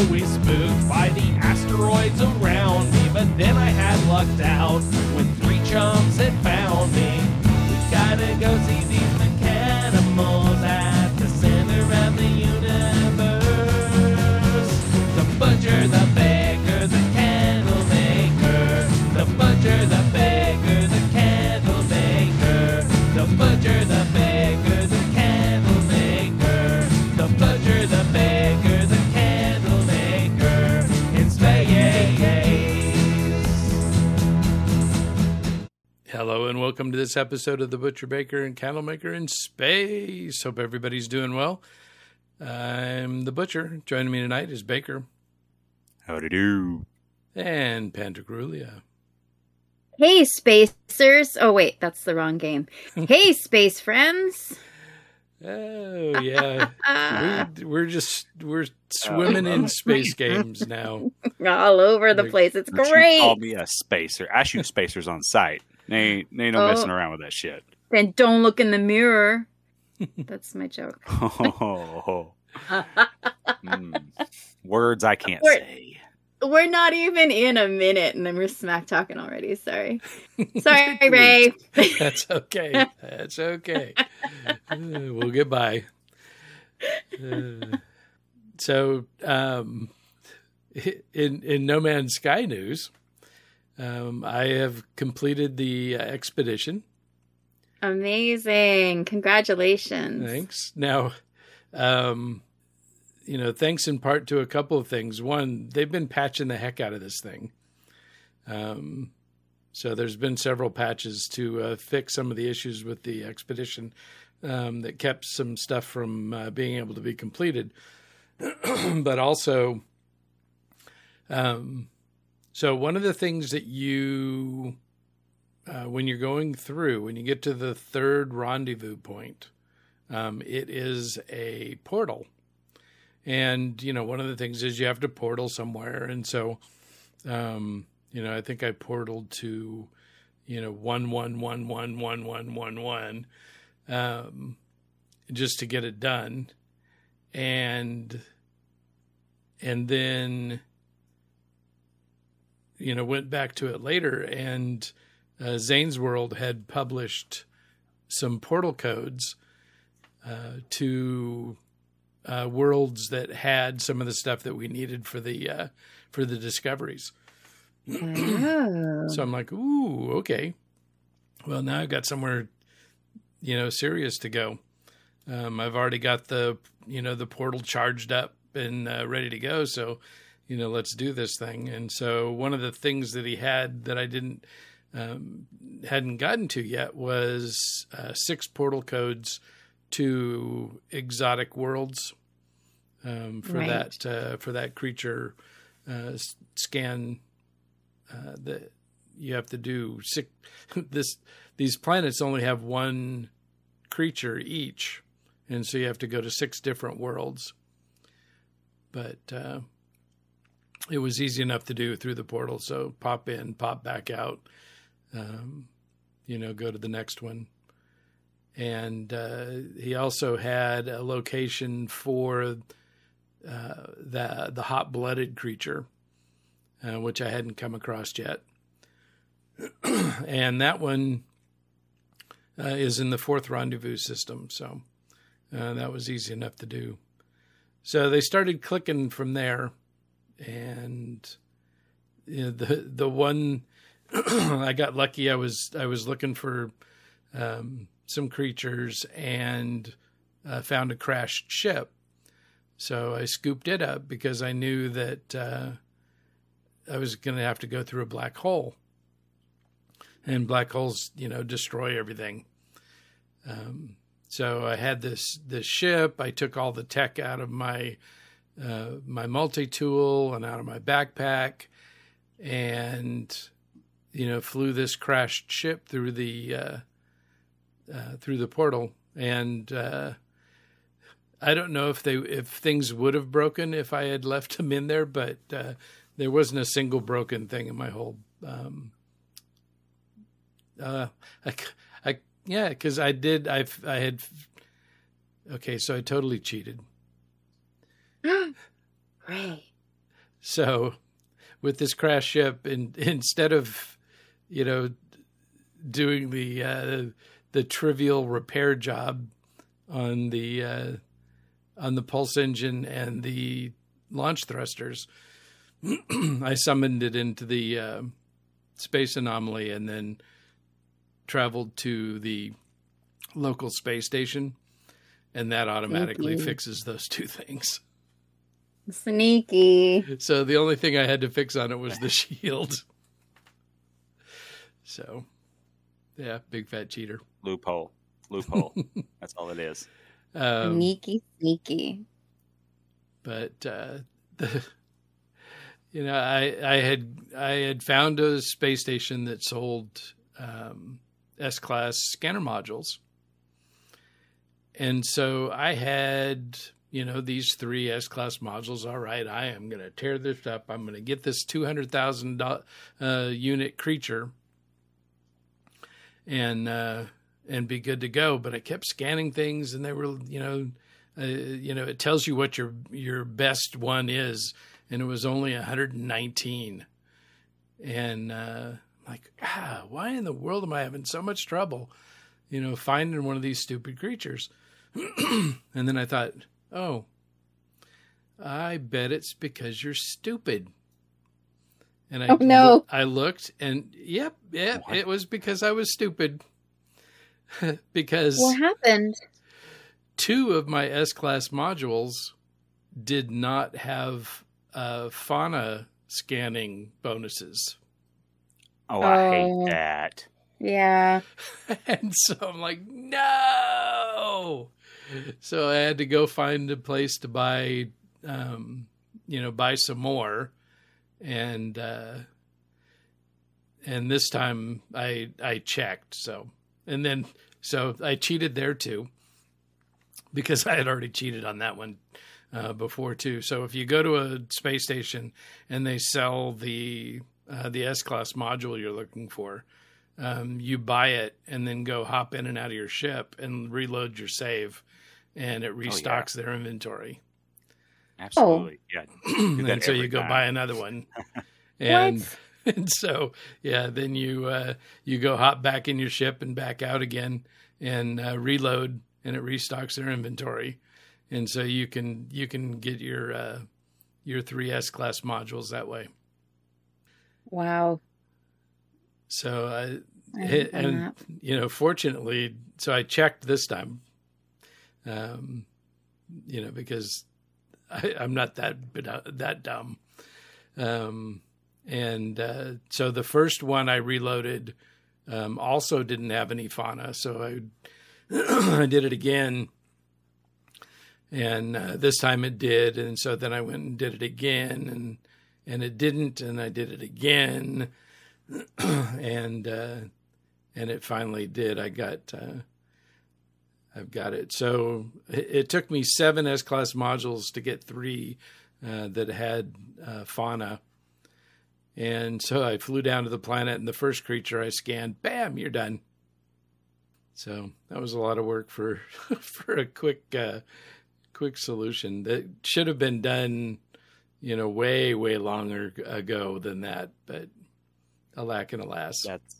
always spooked by the asteroids around me. But then I had lucked out when three chums had found me. We gotta go see these Hello and welcome to this episode of the Butcher Baker and Candlemaker in Space. Hope everybody's doing well. I'm the Butcher. Joining me tonight is Baker Howdy do. and Pantagruelia. Hey, spacers. Oh, wait, that's the wrong game. Hey, space friends. Oh yeah, Ah, we, we're just we're swimming in space games now. all over the Like, place. It's Don't you great. call me a spacer. I shoot spacers on sight. They ain't, they ain't no Oh. messing around with that shit. Then don't look in the mirror. That's my joke. Oh. Mm. Words I can't We're- say. We're not even in a minute, and then we're smack talking already. Sorry. Sorry, Ray. That's okay. That's okay. Uh, we'll get by. Uh, so, um, in in No Man's Sky news, um, I have completed the uh, expedition. Amazing. Congratulations. Thanks. Now, um, you know, thanks in part to a couple of things. One, they've been patching the heck out of this thing. Um, so there's been several patches to uh, fix some of the issues with the expedition um, that kept some stuff from uh, being able to be completed. but also, um, so one of the things that you, uh, when you're going through, when you get to the third rendezvous point, um, it is a portal. And, you know, one of the things is you have to portal somewhere. And so, um, you know, I think I portaled to, you know, one, one, one, one, one, one, one, one, um, just to get it done. And, and then, you know, went back to it later and, uh, Xaine's World had published some portal codes uh, to uh, worlds that had some of the stuff that we needed for the uh, for the discoveries. Oh. So I'm like, ooh, okay. Well, now I've got somewhere, you know, serious to go. Um, I've already got the you know the portal charged up and uh, ready to go. So, you know, let's do this thing. And so one of the things that he had that I didn't um, hadn't gotten to yet was uh, six portal codes to exotic worlds um, for Right. that uh, for that creature uh, scan uh, that you have to do six this these planets only have one creature each and so you have to go to six different worlds but uh, it was easy enough to do through the portal. So pop in pop back out um, you know go to the next one. And uh, he also had a location for uh, the the hot blooded creature, uh, which I hadn't come across yet, and that one uh, is in the fourth rendezvous system, so uh, that was easy enough to do. So they started clicking from there, and you know, the the one I got lucky. I was I was looking for um, some creatures and uh, found a crashed ship. So I scooped it up because I knew that uh, I was going to have to go through a black hole, and black holes, you know, destroy everything. Um, so I had this this ship. I took all the tech out of my uh, my multi tool and out of my backpack, and you know flew this crashed ship through the uh, uh, through the portal, and uh, I don't know if they if things would have broken if I had left them in there, but uh, there wasn't a single broken thing in my whole. Um, uh, I, I yeah, because I did. I I had. Okay, so I totally cheated. Ray, So with this crash ship, in, instead of you know doing the uh, the trivial repair job on the uh, on the pulse engine and the launch thrusters, I summoned it into the uh, space anomaly and then traveled to the local space station, and that automatically fixes those two things. Sneaky. So the only thing I had to fix on it was the shield. So, yeah, big fat cheater. Loophole. Loophole. That's all it is. Um, sneaky, sneaky. but uh, the, you know, I I had I had found a space station that sold um, S class scanner modules, and so I had you know these three S class modules. All right, I am going to tear this up. I'm going to get this two hundred thousand uh, unit creature, and uh, and be good to go. But I kept scanning things, and they were you know uh, you know, it tells you what your your best one is, and it was only 119. And uh, like, ah, why in the world am I having so much trouble, you know, finding one of these stupid creatures? and then I thought, oh, I bet it's because you're stupid. And I Oh, no. I looked, and yep, yep, What? it was because I was stupid. because What happened? two of my S class modules did not have uh, fauna scanning bonuses. Oh, I Oh. hate that. Yeah. and so I'm like, no. So I had to go find a place to buy, um, you know, buy some more, and uh, and this time I I checked. So and then so I cheated there too, because I had already cheated on that one uh, before too. So if you go to a space station and they sell the uh, the S class module you're looking for, um, you buy it and then go hop in and out of your ship and reload your save, and it restocks their inventory. Absolutely. Yeah. and so you go time. buy another one, and What? and so yeah, then you uh, you go hop back in your ship and back out again and uh, reload, and it restocks their inventory, and so you can you can get your uh, your three S class modules that way. Wow. So uh, I It- haven't done and that. you know, fortunately, so I checked this time. Um, you know, because I, I'm not that that dumb. Um, and uh, so the first one I reloaded um, also didn't have any fauna, so I I did it again. And uh, this time it did, and so then I went and did it again, and and it didn't, and I did it again, and uh, and it finally did. I got uh, I've got it. So it, took me seven S class modules to get three uh, that had uh, fauna, and so I flew down to the planet, and the first creature I scanned, bam, you're done. So that was a lot of work for for a quick uh, quick solution that should have been done, you know, way way longer ago than that. But alack and alas. That's.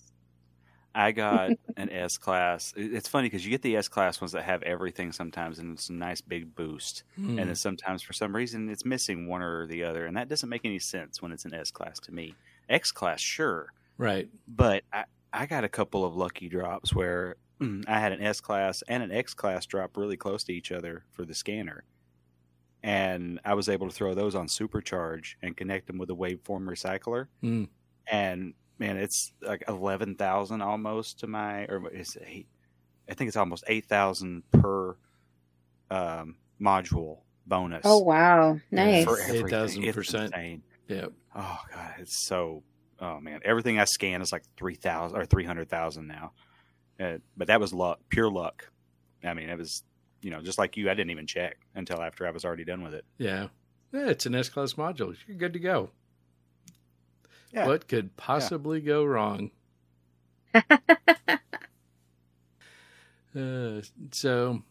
I got an S class. It's funny because you get the S class ones that have everything sometimes, and it's a nice big boost. Hmm. And then sometimes, for some reason, it's missing one or the other, and that doesn't make any sense when it's an S class to me. X class, sure, right. but I, I got a couple of lucky drops where mm, I had an S class and an X class drop really close to each other for the scanner. And I was able to throw those on supercharge and connect them with a waveform recycler. Hmm. And man, it's like 11,000 almost to my, or it's eight, I think it's almost 8,000 per um, module bonus. Oh wow. Nice. For everything. 8,000%. It's. Yep. Oh god, it's so. Oh man, everything I scan is like three thousand or three hundred thousand now. Uh, but that was luck, pure luck. I mean, it was, you know, just like you. I didn't even check until after I was already done with it. Yeah. Yeah, it's an S class module. You're good to go. Yeah. What could possibly go wrong? uh, so,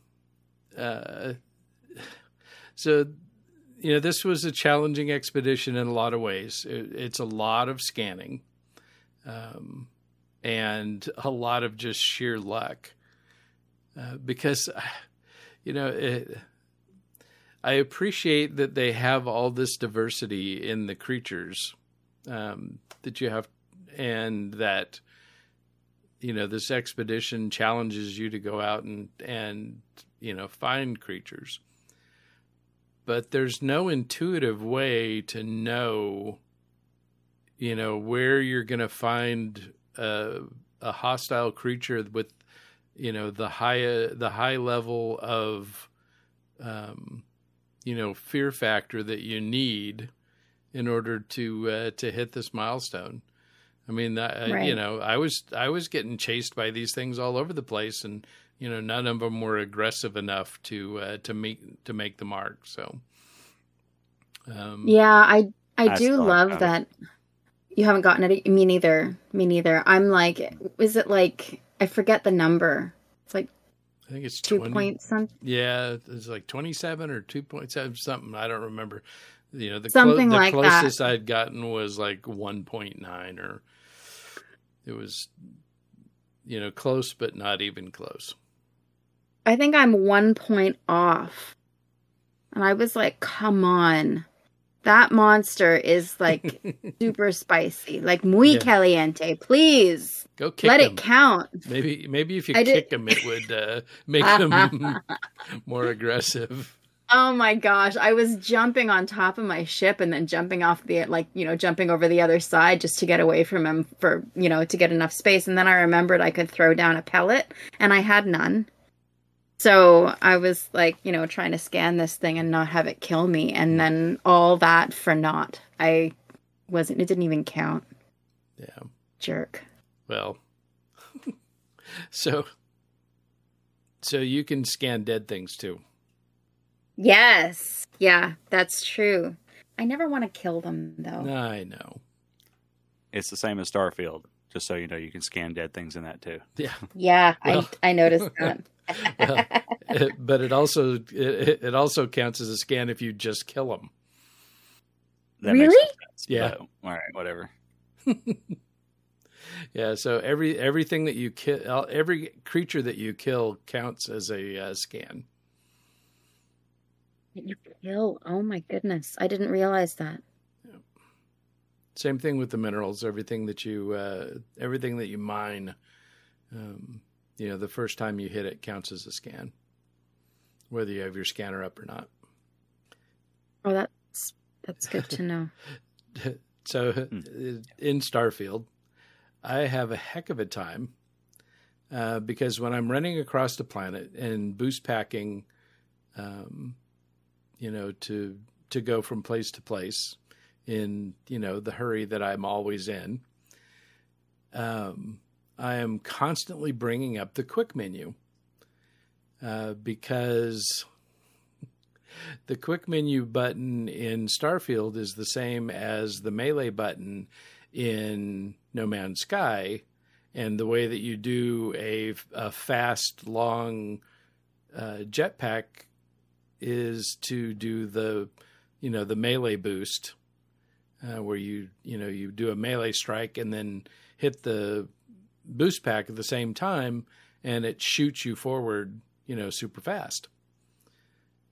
uh, so you know, this was a challenging expedition in a lot of ways. It, it's a lot of scanning, um, and a lot of just sheer luck. Uh, because, you know, it, I appreciate that they have all this diversity in the creatures um, that you have, and that you know this expedition challenges you to go out and and you know find creatures. But there's no intuitive way to know you know where you're going to find a, a hostile creature with you know the high the high level of um, you know fear factor that you need in order to uh, to hit this milestone. I mean, uh, Right. you know, I was I was getting chased by these things all over the place, and you know, none of them were aggressive enough to uh, to make to make the mark. So, um, Yeah, I I, I do love haven't. that. You haven't gotten it. Me neither. Me neither. I'm like, is it like I forget the number? It's like I think it's two 20, point something. Yeah, it's like twenty seven or two point seven something. I don't remember. You know, the Something the like that. closest I'd gotten was like one point nine, or it was, you know, close but not even close. I think I'm one point off, and I was like, come on, that monster is like super spicy, like muy Yeah. caliente. Please Go kick let him. it count. Maybe maybe if you I did- kick him, it would uh, make him more aggressive. Oh my gosh, I was jumping on top of my ship and then jumping off the like, you know, jumping over the other side just to get away from him for, you know, to get enough space and then I remembered I could throw down a pellet and I had none. So I was like, you know, trying to scan this thing and not have it kill me and then all that for naught. I wasn't it didn't even count. Yeah. Jerk. Well, so so you can scan dead things too. Yes. Yeah, that's true. I never want to kill them though. I know. It's the same as Starfield. Just so you know, you can scan dead things in that too. Yeah. Yeah, Well- I I noticed that. Well, it- but it also it, it also counts as a scan if you just kill them. That Really? sense. Yeah. But, all right, whatever. Yeah. So every everything that you kill, every creature that you kill counts as a uh, scan. You kill. Oh my goodness. I didn't realize that. Same thing with the minerals. Everything that you uh, everything that you mine, um, you know, the first time you hit it counts as a scan, whether you have your scanner up or not. Oh, that's that's good to know. so Hmm. in Starfield, I have a heck of a time uh, because when I'm running across the planet and boost packing, um, you know, to to go from place to place in you know the hurry that I'm always in, um, I am constantly bringing up the quick menu uh, because the quick menu button in Starfield is the same as the melee button in No Man's Sky, and the way that you do a, a fast, long uh, jetpack is to do the, you know, the melee boost, uh, where you, you know, you do a melee strike and then hit the boost pack at the same time, and it shoots you forward, you know, super fast.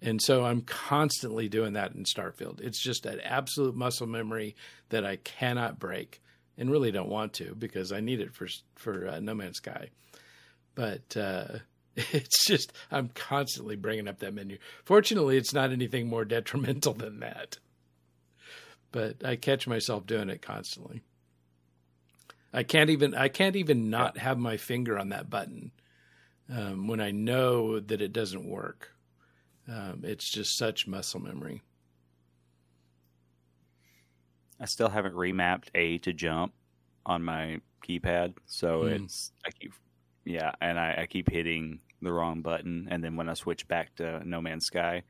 And so I'm constantly doing that in Starfield. It's just an absolute muscle memory that I cannot break, and really don't want to because I need it for for uh, No Man's Sky. But uh, it's just I'm constantly bringing up that menu. Fortunately, it's not anything more detrimental than that. But I catch myself doing it constantly. I can't even I can't even not have my finger on that button um, when I know that it doesn't work. Um, it's just such muscle memory. I still haven't remapped A to jump on my keypad, so Hmm. it's I keep yeah, and I, I keep hitting the wrong button, and then when I switch back to No Man's Sky,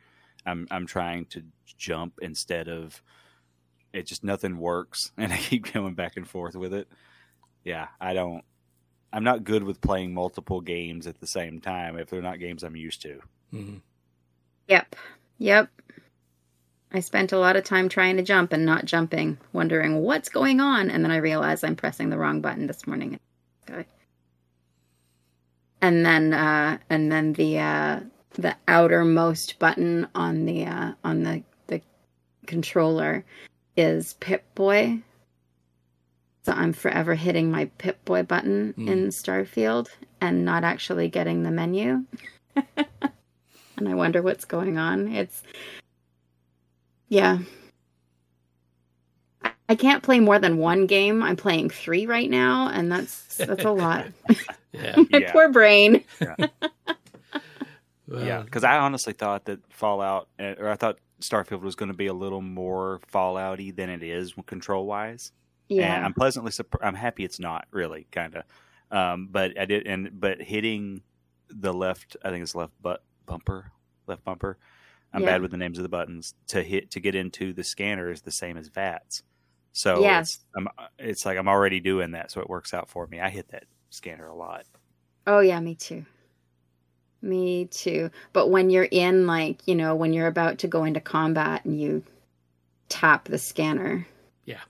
I'm I'm trying to jump instead of it. Just nothing works, and I keep going back and forth with it. Yeah, I don't. I'm not good with playing multiple games at the same time if they're not games I'm used to. Mhm. Yep. Yep. I spent a lot of time trying to jump and not jumping, wondering what's going on, and then I realized I'm pressing the wrong button this morning. Okay. And then uh and then the uh the outermost button on the uh on the the controller is Pip Boy. So I'm forever hitting my Pip Boy button Hmm. in Starfield and not actually getting the menu. and I wonder what's going on. It's yeah. I- I can't play more than one game. I'm playing 3 right now and that's that's a lot. Yeah. my Yeah. poor brain. Well, yeah, because I honestly thought that Fallout, uh, or I thought Starfield was going to be a little more Fallouty than it is control wise. And Yeah. I'm pleasantly surprised. I'm happy it's not really kind of. Um, but I did, and but hitting the left, I think it's left butt bumper, left bumper. I'm Yeah. bad with the names of the buttons to hit to get into the scanner is the same as VATS. So Yes. it's, I'm, it's like I'm already doing that, so it works out for me. I hit that scanner a lot. Oh yeah, me too. Me too. But when you're in like, you know, when you're about to go into combat and you tap the scanner. Yeah.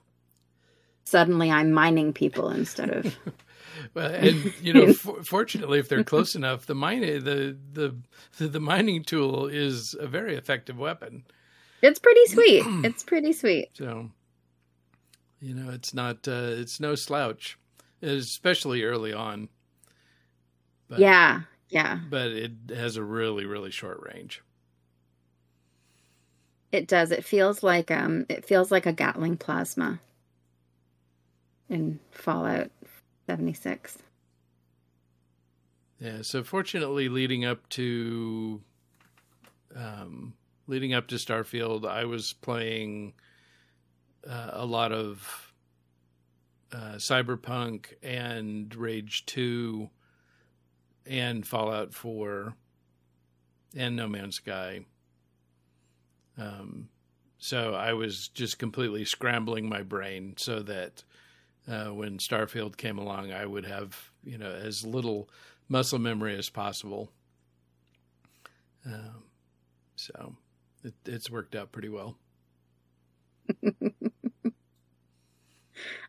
Suddenly I'm mining people instead of Well, and you know, for, fortunately, if they're close enough, the mining the, the the the mining tool is a very effective weapon. It's pretty sweet. It's pretty sweet. So, you know, it's not uh, it's no slouch, especially early on. But, Yeah. Yeah. but it has a really really short range. It does. It feels like um it feels like a Gatling plasma in Fallout 76. Yeah. So fortunately, leading up to um, leading up to Starfield, I was playing uh, a lot of uh, Cyberpunk and Rage Two and Fallout Four and No Man's Sky. Um, so I was just completely scrambling my brain so that uh, when Starfield came along, I would have you know as little muscle memory as possible. Um, so it, it's worked out pretty well.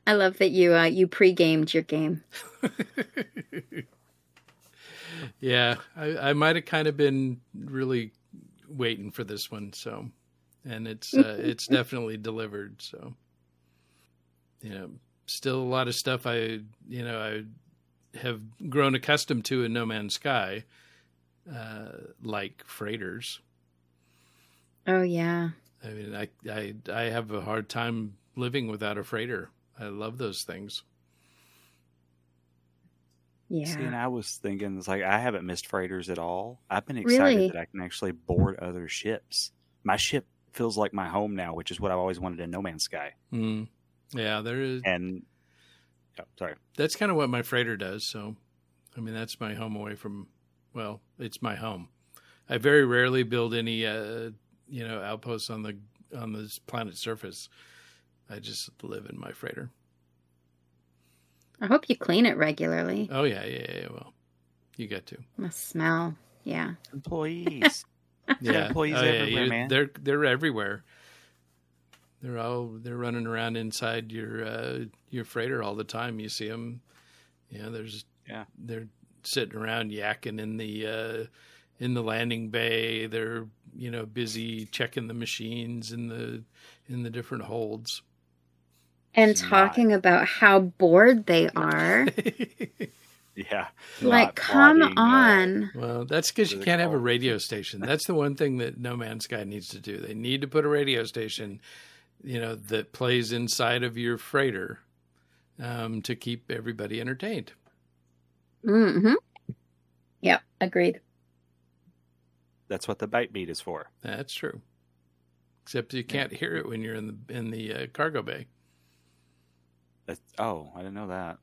I love that you uh you pre-gamed your game. yeah, I, I might have kind of been really waiting for this one, so and it's uh, it's definitely delivered. So you know, still a lot of stuff I you know I have grown accustomed to in No Man's Sky, uh, like freighters. Oh yeah. I mean, I, I I have a hard time living without a freighter. I love those things. Yeah. See, and I was thinking, it's like I haven't missed freighters at all. I've been excited Really? that I can actually board other ships. My ship feels like my home now, which is what I've always wanted in No Man's Sky. Mm. Yeah, there is. And yeah, sorry, That's kind of what my freighter does. So, I mean, that's my home away from. Well, it's my home. I very rarely build any, uh, you know, outposts on the on this planet's surface. I just live in my freighter. I hope you clean it regularly. Oh yeah, yeah, yeah. Well, you get to. Must smell. Yeah. employees. Yeah, employees Oh, yeah, everywhere, you- man. They're they're everywhere. They're all they're running around inside your uh, your freighter all the time. You see them. You know, there's Yeah. They're sitting around yakking in the uh, in the landing bay. They're you know busy checking the machines in the in the different holds. And It's not. talking about how bored they are. yeah, like, not come plotting, uh, on. Well, that's because you can't have a radio station. That's the one thing that No Man's Sky needs to do. They need to put a radio station, you know, that plays inside of your freighter um, to keep everybody entertained. Mm-hmm. Yeah, Agreed. that's what the ByteBeat is for. That's true. Except you can't hear it when you're in the in the uh, cargo bay. That's, oh, I didn't know that.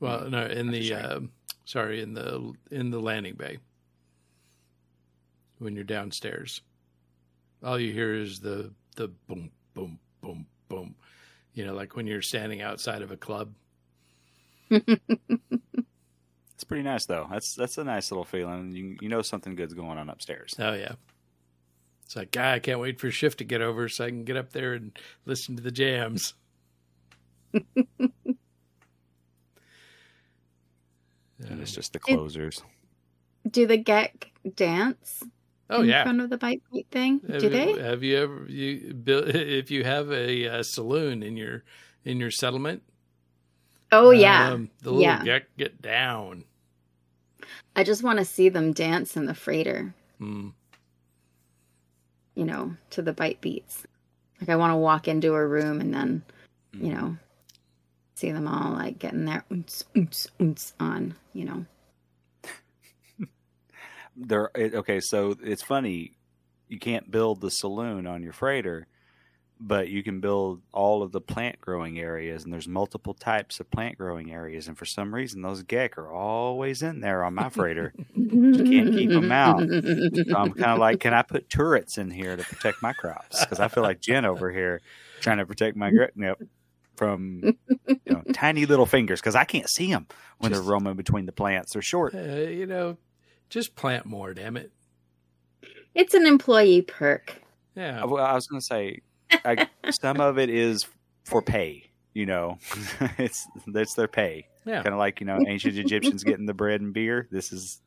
Well, no, in the That's right. uh, sorry, in the in the landing bay. When you're downstairs, all you hear is the the boom boom boom boom. You know, like when you're standing outside of a club. It's pretty nice though. That's that's a nice little feeling. You you know something good's going on upstairs. Oh yeah. It's like, God, I can't wait for shift to get over so I can get up there and listen to the jams. And it's just the closers. Do the Gek dance oh in yeah. front of the bite bite thing? Have, Do they? Have you ever you built if you have a, uh saloon in your in your settlement? Oh yeah, um, the little yeah. get get down. I just want to see them dance in the freighter. Mm. You know, to the ByteBeats. Like I want to walk into a room and then, you know, see them all like getting their oons oons oons on. You know. There. Okay, so it's funny. You can't build the saloon on your freighter, but you can build all of the plant growing areas, and there's multiple types of plant growing areas. And for some reason, those Gek are always in there on my freighter. You can't keep them out. So I'm kind of like, can I put turrets in here to protect my crops? Because I feel like Jen over here trying to protect my yep, from you know tiny little fingers because I can't see them when Just- they're roaming between the plants. They're short. Uh, you know, just plant more, damn it. It's an employee perk. Yeah. Well, I was going to say, I, some of it is for pay. You know, it's that's their pay. Yeah. Kind of like you know, ancient Egyptians getting the bread and beer. This is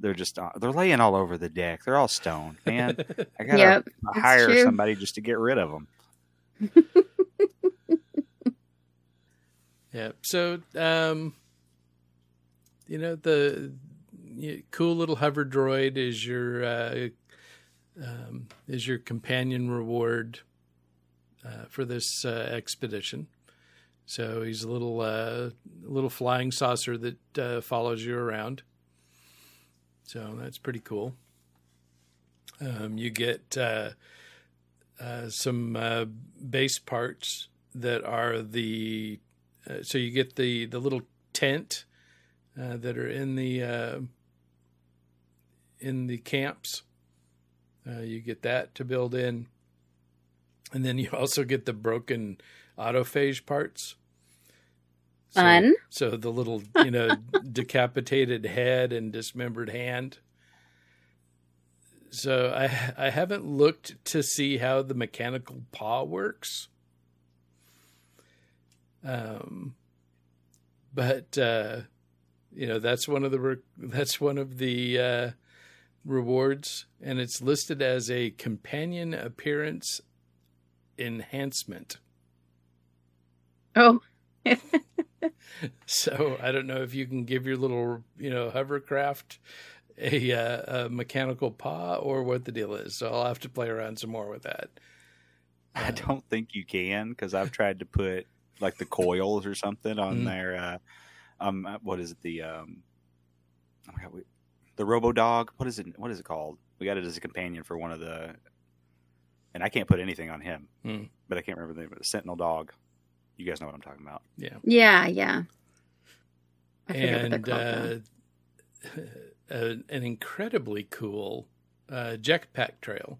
they're just uh, they're laying all over the deck. They're all stoned, man. I gotta Yep, hire true. somebody just to get rid of them. Yeah. So, um, you know, the y- cool little hover droid is your uh, um, is your companion reward uh, for this uh, expedition. So he's a little uh, little flying saucer that uh, follows you around. So that's pretty cool. Um, you get uh, uh, some uh, base parts that are the uh, so you get the the little tent uh, that are in the uh, in the camps. Uh, you get that to build in, and then you also get the broken autophage parts. So, Fun. So the little you know decapitated head and dismembered hand. So I I haven't looked to see how the mechanical paw works. Um, but uh, you know that's one of the re- that's one of the uh, rewards, and it's listed as a companion appearance enhancement. Oh, So I don't know if you can give your little you know hovercraft a, uh, a mechanical paw or what the deal is. So I'll have to play around some more with that. I don't think you can because I've tried to put like the coils or something on Mhm. there. Uh, um, uh, what is it? The um, oh my God, we, the Robo Dog. What is it? What is it called? We got it as a companion for one of the, and I can't put anything on him, Hmm. but I can't remember the name. of it. Sentinel Dog. You guys know what I'm talking about. Yeah. yeah, yeah. I forget what they're and called. uh, uh, an incredibly cool uh, jetpack trail.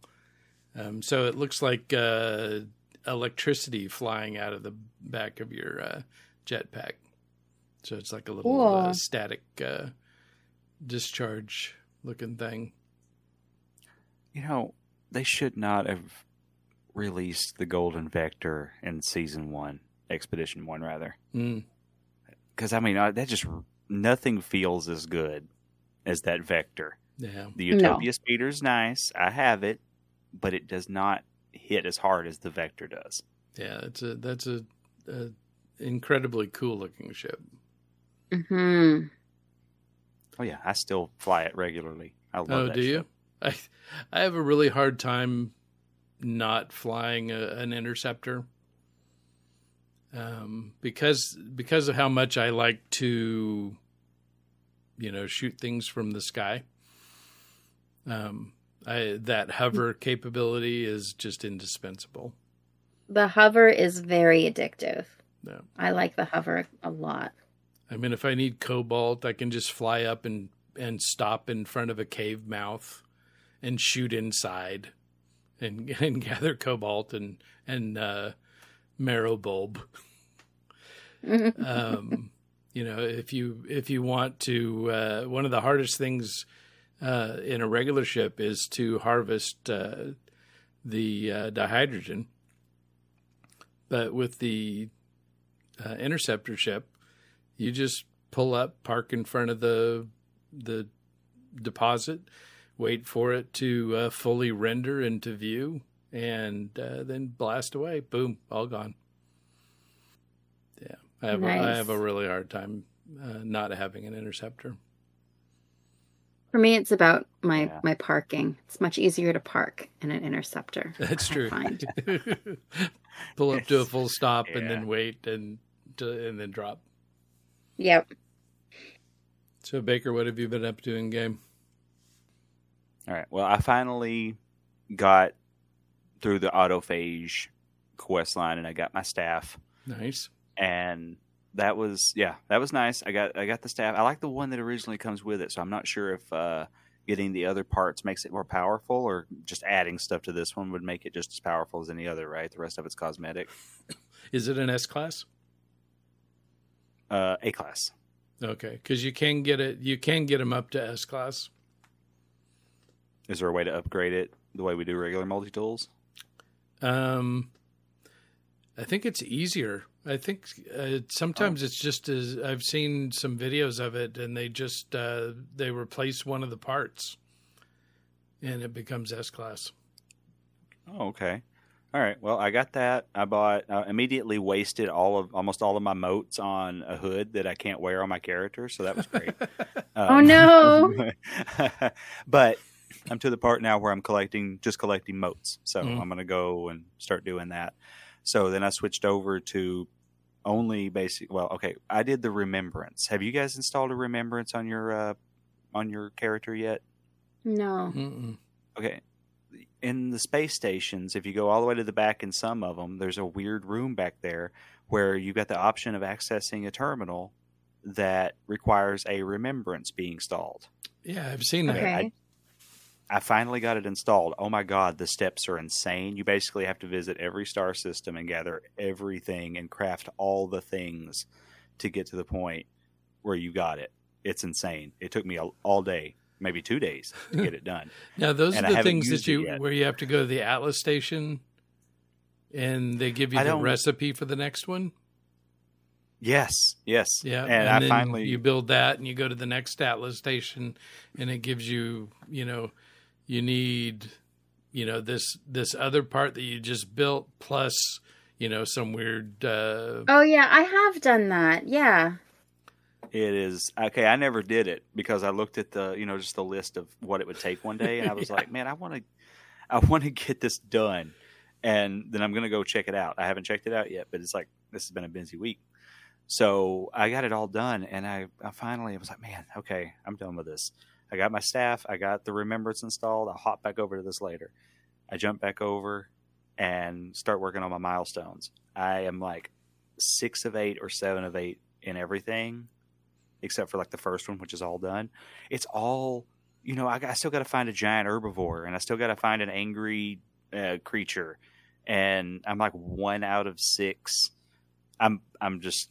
Um, so it looks like uh, electricity flying out of the back of your uh, jetpack. So it's like a little uh, static uh, discharge looking thing. You know, they should not have released the Golden Vector in season one, Expedition One, rather. Mm. Because I mean, I, that just nothing feels as good as that Vector. Yeah. The No. Utopia speeder's nice. I have it, but it does not hit as hard as the Vector does. Yeah. It's a that's a, a incredibly cool looking ship. hmm Oh yeah, I still fly it regularly. I love Oh, that do you? I I have a really hard time not flying a, an interceptor. Um, because because of how much I like to, you know, shoot things from the sky. Um, I that hover capability is just indispensable. The hover is very addictive. Yeah. I like the hover a lot. I mean, if I need cobalt, I can just fly up and and stop in front of a cave mouth and shoot inside and and gather cobalt and and uh, marrow bulb. um, you know, if you if you want to, uh, one of the hardest things uh, in a regular ship is to harvest uh, the uh, dihydrogen. But with the uh, interceptor ship, you just pull up, park in front of the the deposit, wait for it to uh, fully render into view, and uh, then blast away. Boom, all gone. Yeah, I have a, I have a really hard time uh, not having an interceptor. For me, it's about my Yeah. my parking. It's much easier to park in an interceptor. That's true. find. Pull up to a full stop and then wait and to, and then drop. Yep. So Baker, what have you been up to in game? All right. Well, I finally got through the autophage quest line, and I got my staff, Nice. and that was yeah, that was nice. I got I got the staff. I like the one that originally comes with it, so I'm not sure if uh, getting the other parts makes it more powerful, or just adding stuff to this one would make it just as powerful as any other. Right? The rest of it's cosmetic. Is it an S class? Uh, a class. Okay, because you can get it. You can get them up to S class. Is there a way to upgrade it the way we do regular multi tools? Um, I think it's easier. I think uh, Oh. sometimes it's just as I've seen some videos of it, and they just uh, they replace one of the parts, and it becomes S class. Oh, okay. All right. Well, I got that. I bought uh, immediately wasted all of almost all of my motes on a hood that I can't wear on my character, so that was great. Oh Um, no. but I'm to the part now where I'm collecting just collecting motes. So Mhm. I'm going to go and start doing that. So then I switched over to only basic. Well, okay, I did the remembrance. Have you guys installed a remembrance on your uh, on your character yet? No. Mm-mm. Okay. In the space stations, if you go all the way to the back in some of them, there's a weird room back there where you've got the option of accessing a terminal that requires a remembrance being installed. Yeah, I've seen that. Okay. Okay. I finally got it installed. Oh my god, the steps are insane. You basically have to visit every star system and gather everything and craft all the things to get to the point where you got it. It's insane. It took me all, all day, maybe 2 days to get it done. Now those And are the things that you where you have to go to the Atlas station, and they give you I the recipe for the next one. Yes, yes. Yeah, And, I then finally you build that, and you go to the next Atlas station, and it gives you, you know, you need, you know, this this other part that you just built plus, you know, some weird. Uh, Oh yeah, I have done that. Yeah. It is okay. I never did it because I looked at the, you know, just the list of what it would take one day, and I was Yeah. like, man, I want to, I want to get this done, and then I'm gonna go check it out. I haven't checked it out yet, but it's like this has been a busy week, so I got it all done, and I, I finally I was like, man, okay, I'm done with this. I got my staff, I got the remembrance installed. I'll hop back over to this later. I jump back over and start working on my milestones. I am like six of eight or seven of eight in everything except for like the first one, which is all done. It's all, you know, I, I still got to find a giant herbivore and I still got to find an angry uh, creature. And I'm like one out of six. I'm, I'm just,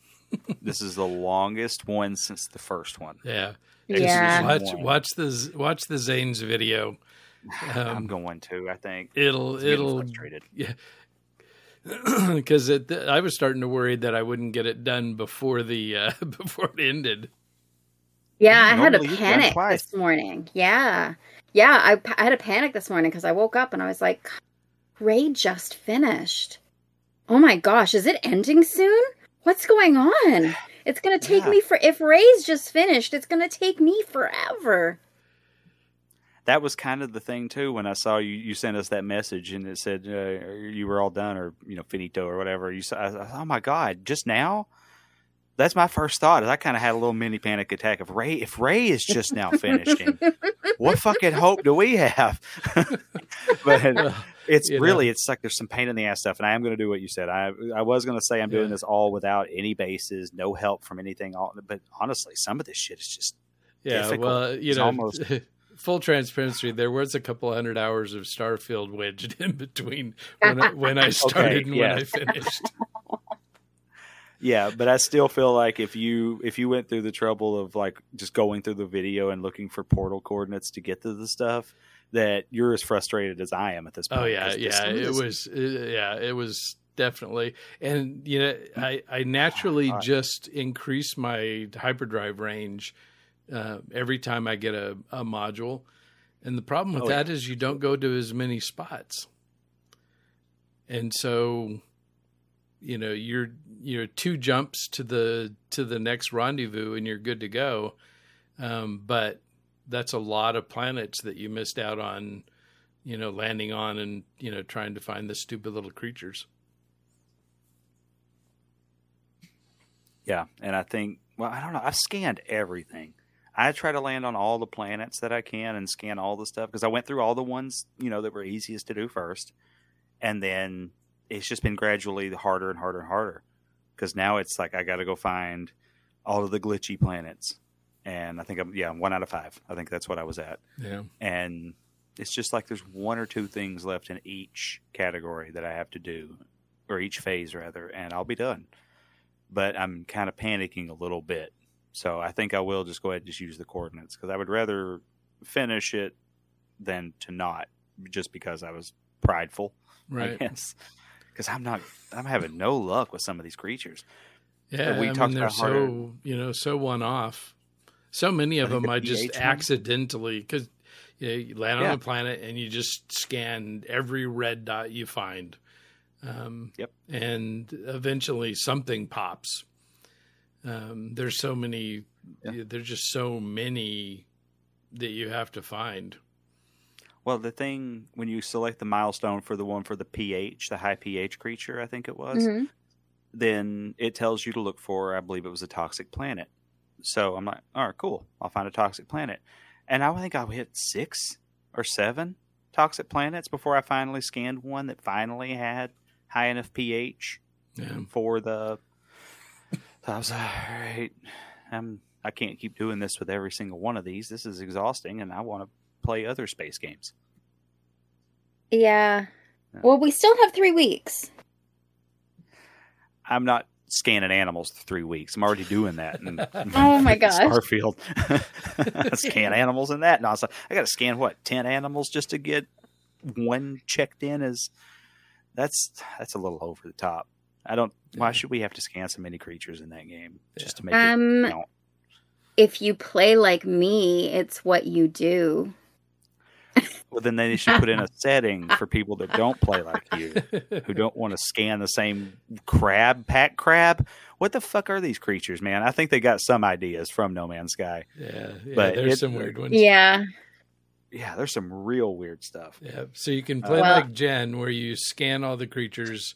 this is the longest one since the first one. yeah, Yeah. watch watch the watch the Xaine's video. I'm Um, going to, I think. It'll it'll frustrated. yeah. Because it, I was starting to worry that I wouldn't get it done before the uh, before it ended. Yeah, Yeah, I had a normally you've done panic this morning. Yeah. Yeah, I, I had a panic this morning because I woke up and I was like, Ray just finished. Oh my gosh, is it ending soon? What's going on? It's going to take Yeah. me for, if Ray's just finished, it's going to take me forever. That was kind of the thing too when I saw you. You sent us that message and it said uh, you were all done or you know finito or whatever. You said, I was, "Oh my god, just now." That's my first thought. Is I kind of had a little mini panic attack of Ray. If Ray is just now finishing, what fucking hope do we have? but it's You know. really it's like there's some pain in the ass stuff, and I am going to do what you said. I I was going to say I'm doing this all without any bases, no help from anything. All, but honestly, some of this shit is just Yeah, difficult. well, uh, you It's know, almost- full transparency. There was a couple hundred hours of Starfield wedged in between when I, when I started and yeah. when I finished. Yeah, but I still feel like if you if you went through the trouble of like just going through the video and looking for portal coordinates to get to the stuff, that you're as frustrated as I am at this point. Oh yeah, yeah. It was, uh, yeah, it was definitely. And you know, I I naturally God. just increase my hyperdrive range uh, every time I get a, a module. And the problem with Oh, yeah. that is you don't go to as many spots. And so, you know, you're you're two jumps to the to the next rendezvous and you're good to go. Um, but that's a lot of planets that you missed out on, you know, landing on and, you know, trying to find the stupid little creatures. Yeah, and I think well, I don't know. I've scanned everything. I try to land on all the planets that I can and scan all the stuff because I went through all the ones you know that were easiest to do first, and then it's just been gradually harder and harder and harder because now it's like I got to go find all of the glitchy planets, and I think I'm yeah one out of five. I think that's what I was at, Yeah. and it's just like there's one or two things left in each category that I have to do, or each phase rather, and I'll be done but I'm kind of panicking a little bit. So I think I will just go ahead and just use the coordinates because I would rather finish it than to not, just because I was prideful, I Right. guess. Because I'm not, I'm having no luck with some of these creatures. Yeah. we I talked mean, they're about harder- so, you know, so one off. So many of them I just PH one- accidentally, because you, know, you land Yeah. on a planet and you just scan every red dot you find. Um, Yep. And eventually something pops. Um, there's so many, Yeah. there's just so many that you have to find. Well, the thing when you select the milestone for the one for the pH, the high pH creature, I think it was, Mhm. then it tells you to look for, I believe it was a toxic planet. So I'm like, all right, cool. I'll find a toxic planet. And I think I hit six or seven toxic planets before I finally scanned one that finally had high enough pH Yeah. for the. So I was like, all right, I'm, I can't keep doing this with every single one of these. This is exhausting, and I want to play other space games. Yeah. Yeah. Well, we still have three weeks. I'm not scanning animals for three weeks. I'm already doing that. in- Oh my gosh. Starfield. scan animals in that. No, so I got to scan what ten animals just to get one checked in as. That's that's a little over the top. I don't. Why should we have to scan so many creatures in that game just to make Um, it count? If you play like me, it's what you do. Well, then they should put in a setting for people that don't play like you, who don't want to scan the same crab, pack crab. What the fuck are these creatures, man? I think they got some ideas from No Man's Sky. Yeah, yeah But there's it- some weird ones. Yeah. Yeah, there's some real weird stuff. Yeah, so you can play Well- like Jen, where you scan all the creatures,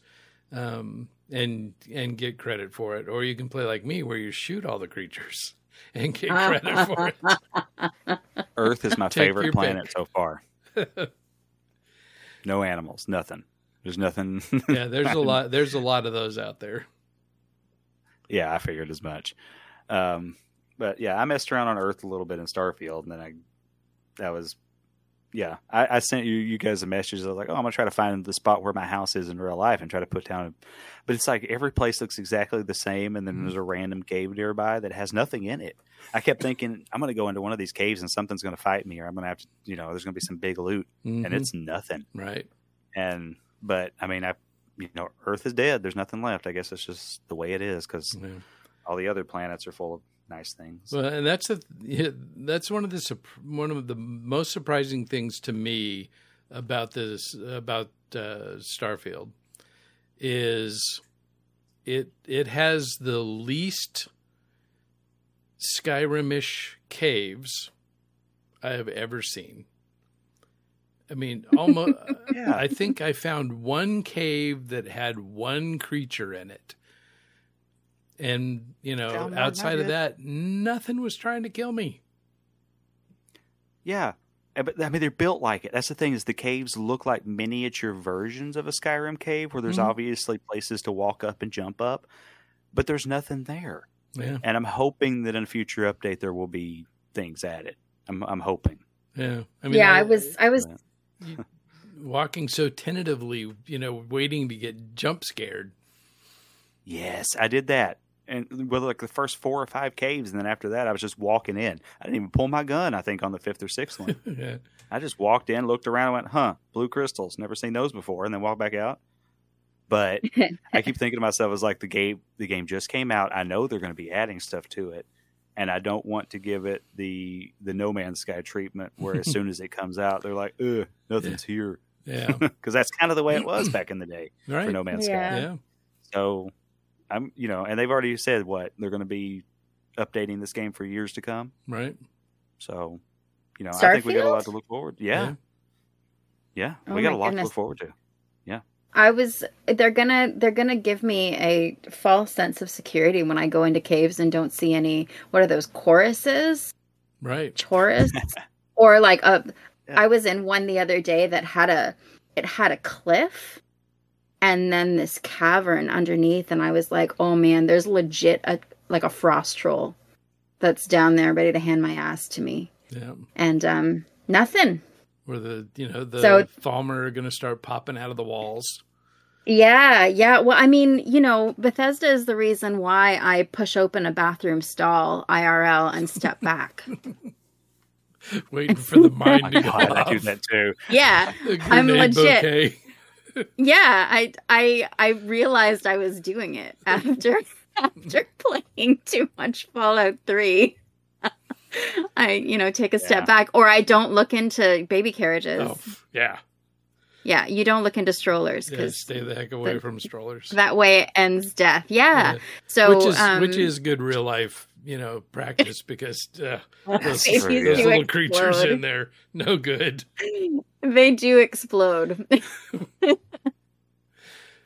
um, and and get credit for it, or you can play like me, where you shoot all the creatures and get credit for it. Earth is my Take favorite planet pick. so far. no animals, nothing. There's nothing. Yeah, there's a lot. There's a lot of those out there. yeah, I figured as much. Um, but yeah, I messed around on Earth a little bit in Starfield, and then I that was yeah. I, I sent you you guys a message. I was like, oh, I'm gonna try to find the spot where my house is in real life and try to put down. But it's like every place looks exactly the same, and then Mm-hmm. there's a random cave nearby that has nothing in it. I kept thinking I'm gonna go into one of these caves and something's gonna fight me, or I'm gonna have to, you know, there's gonna be some big loot, and Mhm. it's nothing. right. And but I mean, I you know, Earth is dead. There's nothing left. I guess it's just the way it is because Yeah. all the other planets are full of nice things. Well, and that's a that's one of the one of the most surprising things to me about this about uh, Starfield is it it has the least Skyrimish caves I have ever seen. I mean, almost. Yeah. I think I found one cave that had one creature in it. And, you know, Down outside of that, nothing was trying to kill me. Yeah. Uh, But I mean, they're built like it. That's the thing is the caves look like miniature versions of a Skyrim cave, where there's Mhm. obviously places to walk up and jump up, but there's nothing there. Yeah. And I'm hoping that in a future update there will be things added. I'm I'm hoping. Yeah. I yeah, I was I was walking so tentatively, you know, waiting to get jump scared. Yes, I did that. And with like the first four or five caves, and then after that, I was just walking in. I didn't even pull my gun. I think on the fifth or sixth one. yeah. I just walked in, looked around, and went, "Huh, blue crystals. Never seen those before," and then walked back out. But I keep thinking to myself, "As like the game, the game just came out. I know they're going to be adding stuff to it, and I don't want to give it the the No Man's Sky treatment, where as soon as it comes out, they're like, ugh, nothing's here,' Yeah. because that's kind of the way it was back in the day Right. for No Man's Yeah. Sky. Yeah. So I'm, you know, and they've already said what they're going to be updating this game for years to come. Right. So, you know, I think we got a lot to look forward. To. Yeah, yeah, Oh we got a lot to look forward to. Yeah. I was they're gonna they're gonna give me a false sense of security when I go into caves and don't see any what are those Chauruses? Right. Chaurus? or like a Yeah. I was in one the other day that had a it had a cliff and then this cavern underneath and I was like, "Oh man, there's legit a like a frost troll that's down there ready to hand my ass to me." Yeah. And um nothing. Where the you know the So- Thalmor are going to start popping out of the walls. Yeah, yeah. Well, I mean, you know, Bethesda is the reason why I push open a bathroom stall IRL and step back. waiting for the mind to go God, I do off. that too. yeah. I'm legit. bouquet. Yeah, I I I realized I was doing it after after playing too much Fallout 3. I, you know, take a step Yeah. back or I don't look into baby carriages. Oh, yeah. Yeah, you don't look into strollers Yeah. cuz Stay the heck away the- from strollers. that way it ends death. Yeah. Yeah. So which is um, which is good real life, you know, practice because uh, those, those do little creatures in there, no good. They do explode.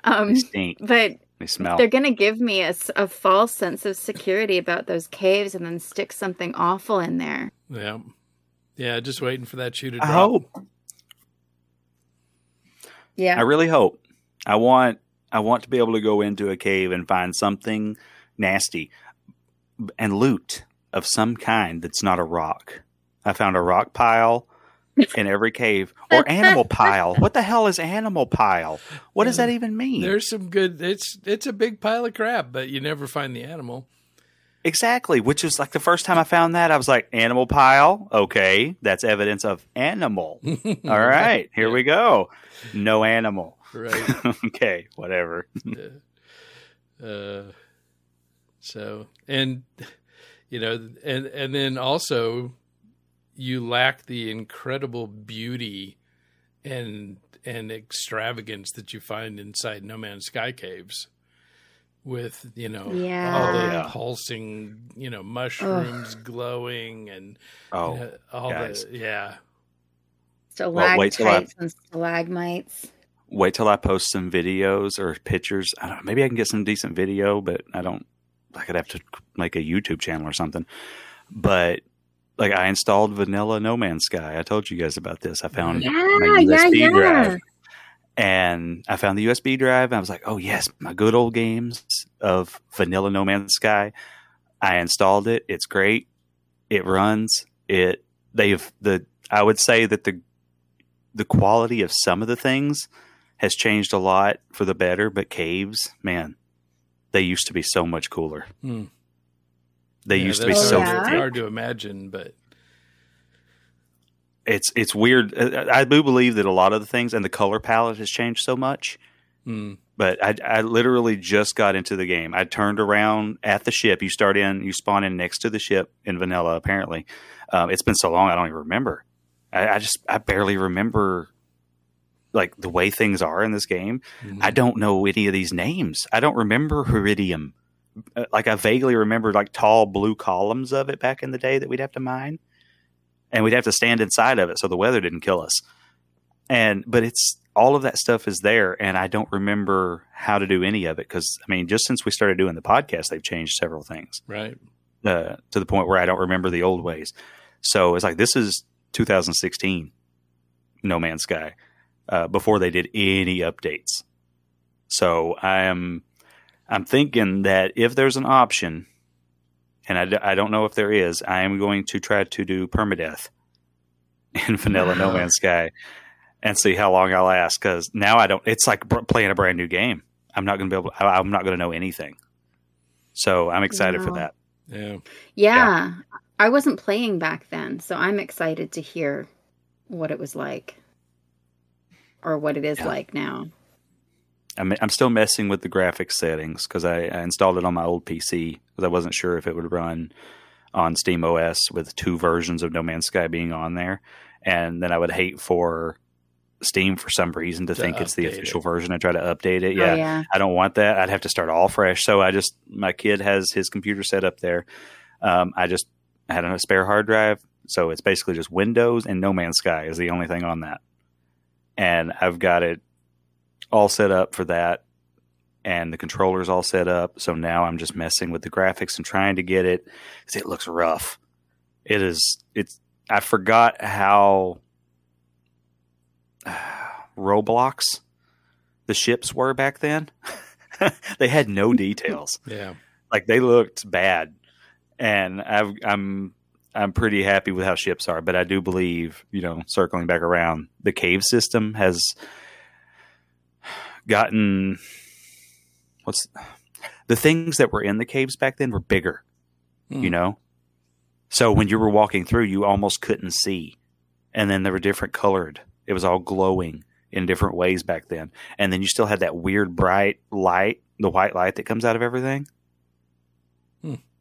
um, They stink. but They smell. they're going to give me a false sense of security about those caves and then stick something awful in there. Yeah, yeah. Just waiting for that shoe to drop. I hope. Yeah. I really hope. I want. I want to be able to go into a cave and find something nasty and loot of some kind that's not a rock. I found a rock pile in every cave or animal pile. What the hell is animal pile? What does that even mean? There's some good. It's it's a big pile of crap, but you never find the animal. Exactly, which is like the first time I found that, I was like, animal pile? Okay, that's evidence of animal. All right, here we go. No animal. right. okay, whatever. uh, so and you know and and then also you lack the incredible beauty and and extravagance that you find inside No Man's Sky caves with you know all the Yeah. pulsing you know mushrooms glowing and Oh, you know, all guys. the yeah Well, wait till I- Stalactites and stalagmites. wait till I post some videos or pictures. I don't know, maybe I can get some decent video, but I don't. I could have to make a YouTube channel or something. But like, I installed Vanilla No Man's Sky. I told you guys about this. I found Yeah, my yeah, USB yeah. drive, and I found the USB drive. And I was like, oh yes, my good old games of Vanilla No Man's Sky. I installed it. It's great. It runs. It they've the I would say that the the quality of some of the things has changed a lot for the better, but caves, man, they used to be so much cooler. Hmm. They Yeah, used to be so hard- thick. hard to imagine but It's it's weird. Uh, I do believe that a lot of the things and the color palette has changed so much. hmm, But I, I literally just got into the game. I turned around at the ship. You start in, you spawn in next to the ship in vanilla. Apparently, um, it's been so long I don't even remember. I, I just I barely remember like the way things are in this game. mhm. I don't know any of these names. I don't remember Heridium. Uh, Like I vaguely remember like tall blue columns of it back in the day that we'd have to mine, and we'd have to stand inside of it so the weather didn't kill us. And but it's all of that stuff is there, and I don't remember how to do any of it because I mean, just since we started doing the podcast, they've changed several things right uh, to the point where I don't remember the old ways. So it's like this is 2016, No Man's Sky, uh, before they did any updates. So I am, I'm thinking that if there's an option, and I, d- I don't know if there is, I am going to try to do permadeath in Vanilla No Wow. Man's Sky and see how long I'll last. Because now I don't. It's like br- playing a brand new game. I'm not going to be able. I, I'm not going to know anything. So I'm excited for Wow. that. yeah Yeah. I wasn't playing back then, so I'm excited to hear what it was like or what it is Yeah. like now. I'm, I'm still messing with the graphics settings because I, I installed it on my old PC because I wasn't sure if it would run on Steam OS with two versions of No Man's Sky being on there, and then I would hate for Steam for some reason to, To think it's the official it. version and try to update it. Oh, Yeah, yeah. I don't want that. I'd have to start all fresh. So I just my kid has his computer set up there. Um, I just had a spare hard drive, so it's basically just Windows and No Man's Sky is the only thing on that, and I've got it all set up for that, and the controller's all set up. So now I'm just messing with the graphics and trying to get it because it looks rough. It is. It's. I forgot how Roblox the ships were back then. they had no details. Yeah. Like they looked bad, and I've, I'm I'm pretty happy with how ships are. But I do believe, you know, circling back around, the cave system has gotten what's the things that were in the caves back then were bigger. Hmm. You know, so when you were walking through, you almost couldn't see, and then they were different colored. It was all glowing in different ways back then, and then you still had that weird bright light, the white light that comes out of everything.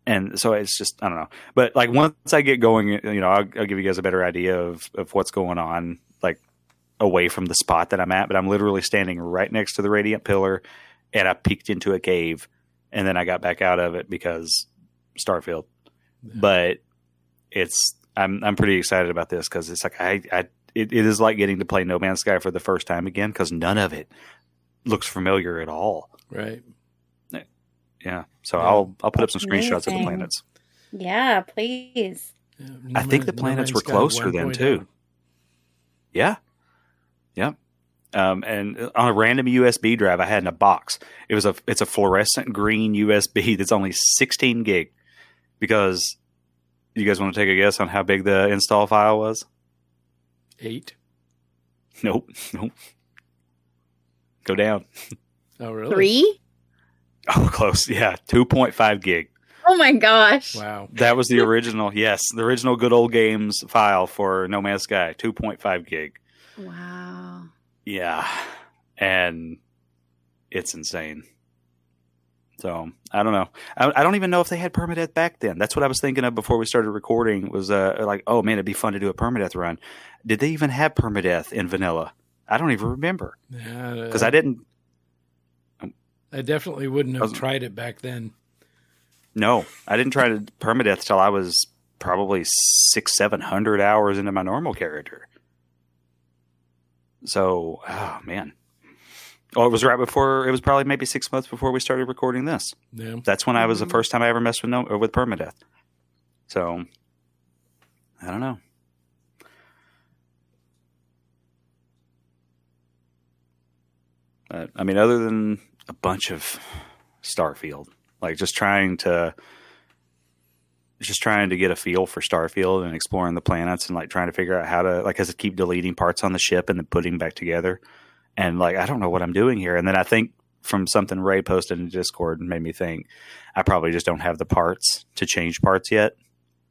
And so it's just I don't know, but like once I get going, you know, I'll, I'll give you guys a better idea of of what's going on, like away from the spot that I'm at. But I'm literally standing right next to the radiant pillar, and I peeked into a cave, and then I got back out of it because Starfield. But it's I'm I'm pretty excited about this because it's like I I it, it is like getting to play No Man's Sky for the first time again because none of it looks familiar at all. Right. Yeah, so Yeah. I'll I'll put up some screenshots of the planets. Yeah, please. Yeah. I think the planets were closer then 1.0. too. Yeah, yeah. Um, and on a random USB drive I had in a box, it was a it's a fluorescent green USB that's only 16 gig. Because you guys want to take a guess on how big the install file was? Eight. Nope, nope. Go down. Oh, really? Three? Oh, close. Yeah, 2.5 gig. Oh my gosh. Wow. That was the original. yes, the original good old games file for No Man's Sky, 2.5 gig. Wow. Yeah, and it's insane. So I don't know. I, I don't even know if they had permadeath back then. That's what I was thinking of before we started recording. Was uh, like, oh man, it'd be fun to do a permadeath run. Did they even have permadeath in vanilla? I don't even remember Yeah. because I didn't. I definitely wouldn't have Wasn't- tried it back then. No, I didn't try to permadeath till I was probably six, seven hundred hours into my normal character. So, oh man. Oh, it was right before. It was probably maybe six months before we started recording this. Yeah. That's when I was the Mhm. first time I ever messed with no or with permadeath. So, I don't know. But I mean, other than a bunch of Starfield, like just trying to, just trying to get a feel for Starfield and exploring the planets and like trying to figure out how to like, has to keep deleting parts on the ship and then putting back together, and like I don't know what I'm doing here. And then I think from something Ray posted in Discord and made me think I probably just don't have the parts to change parts yet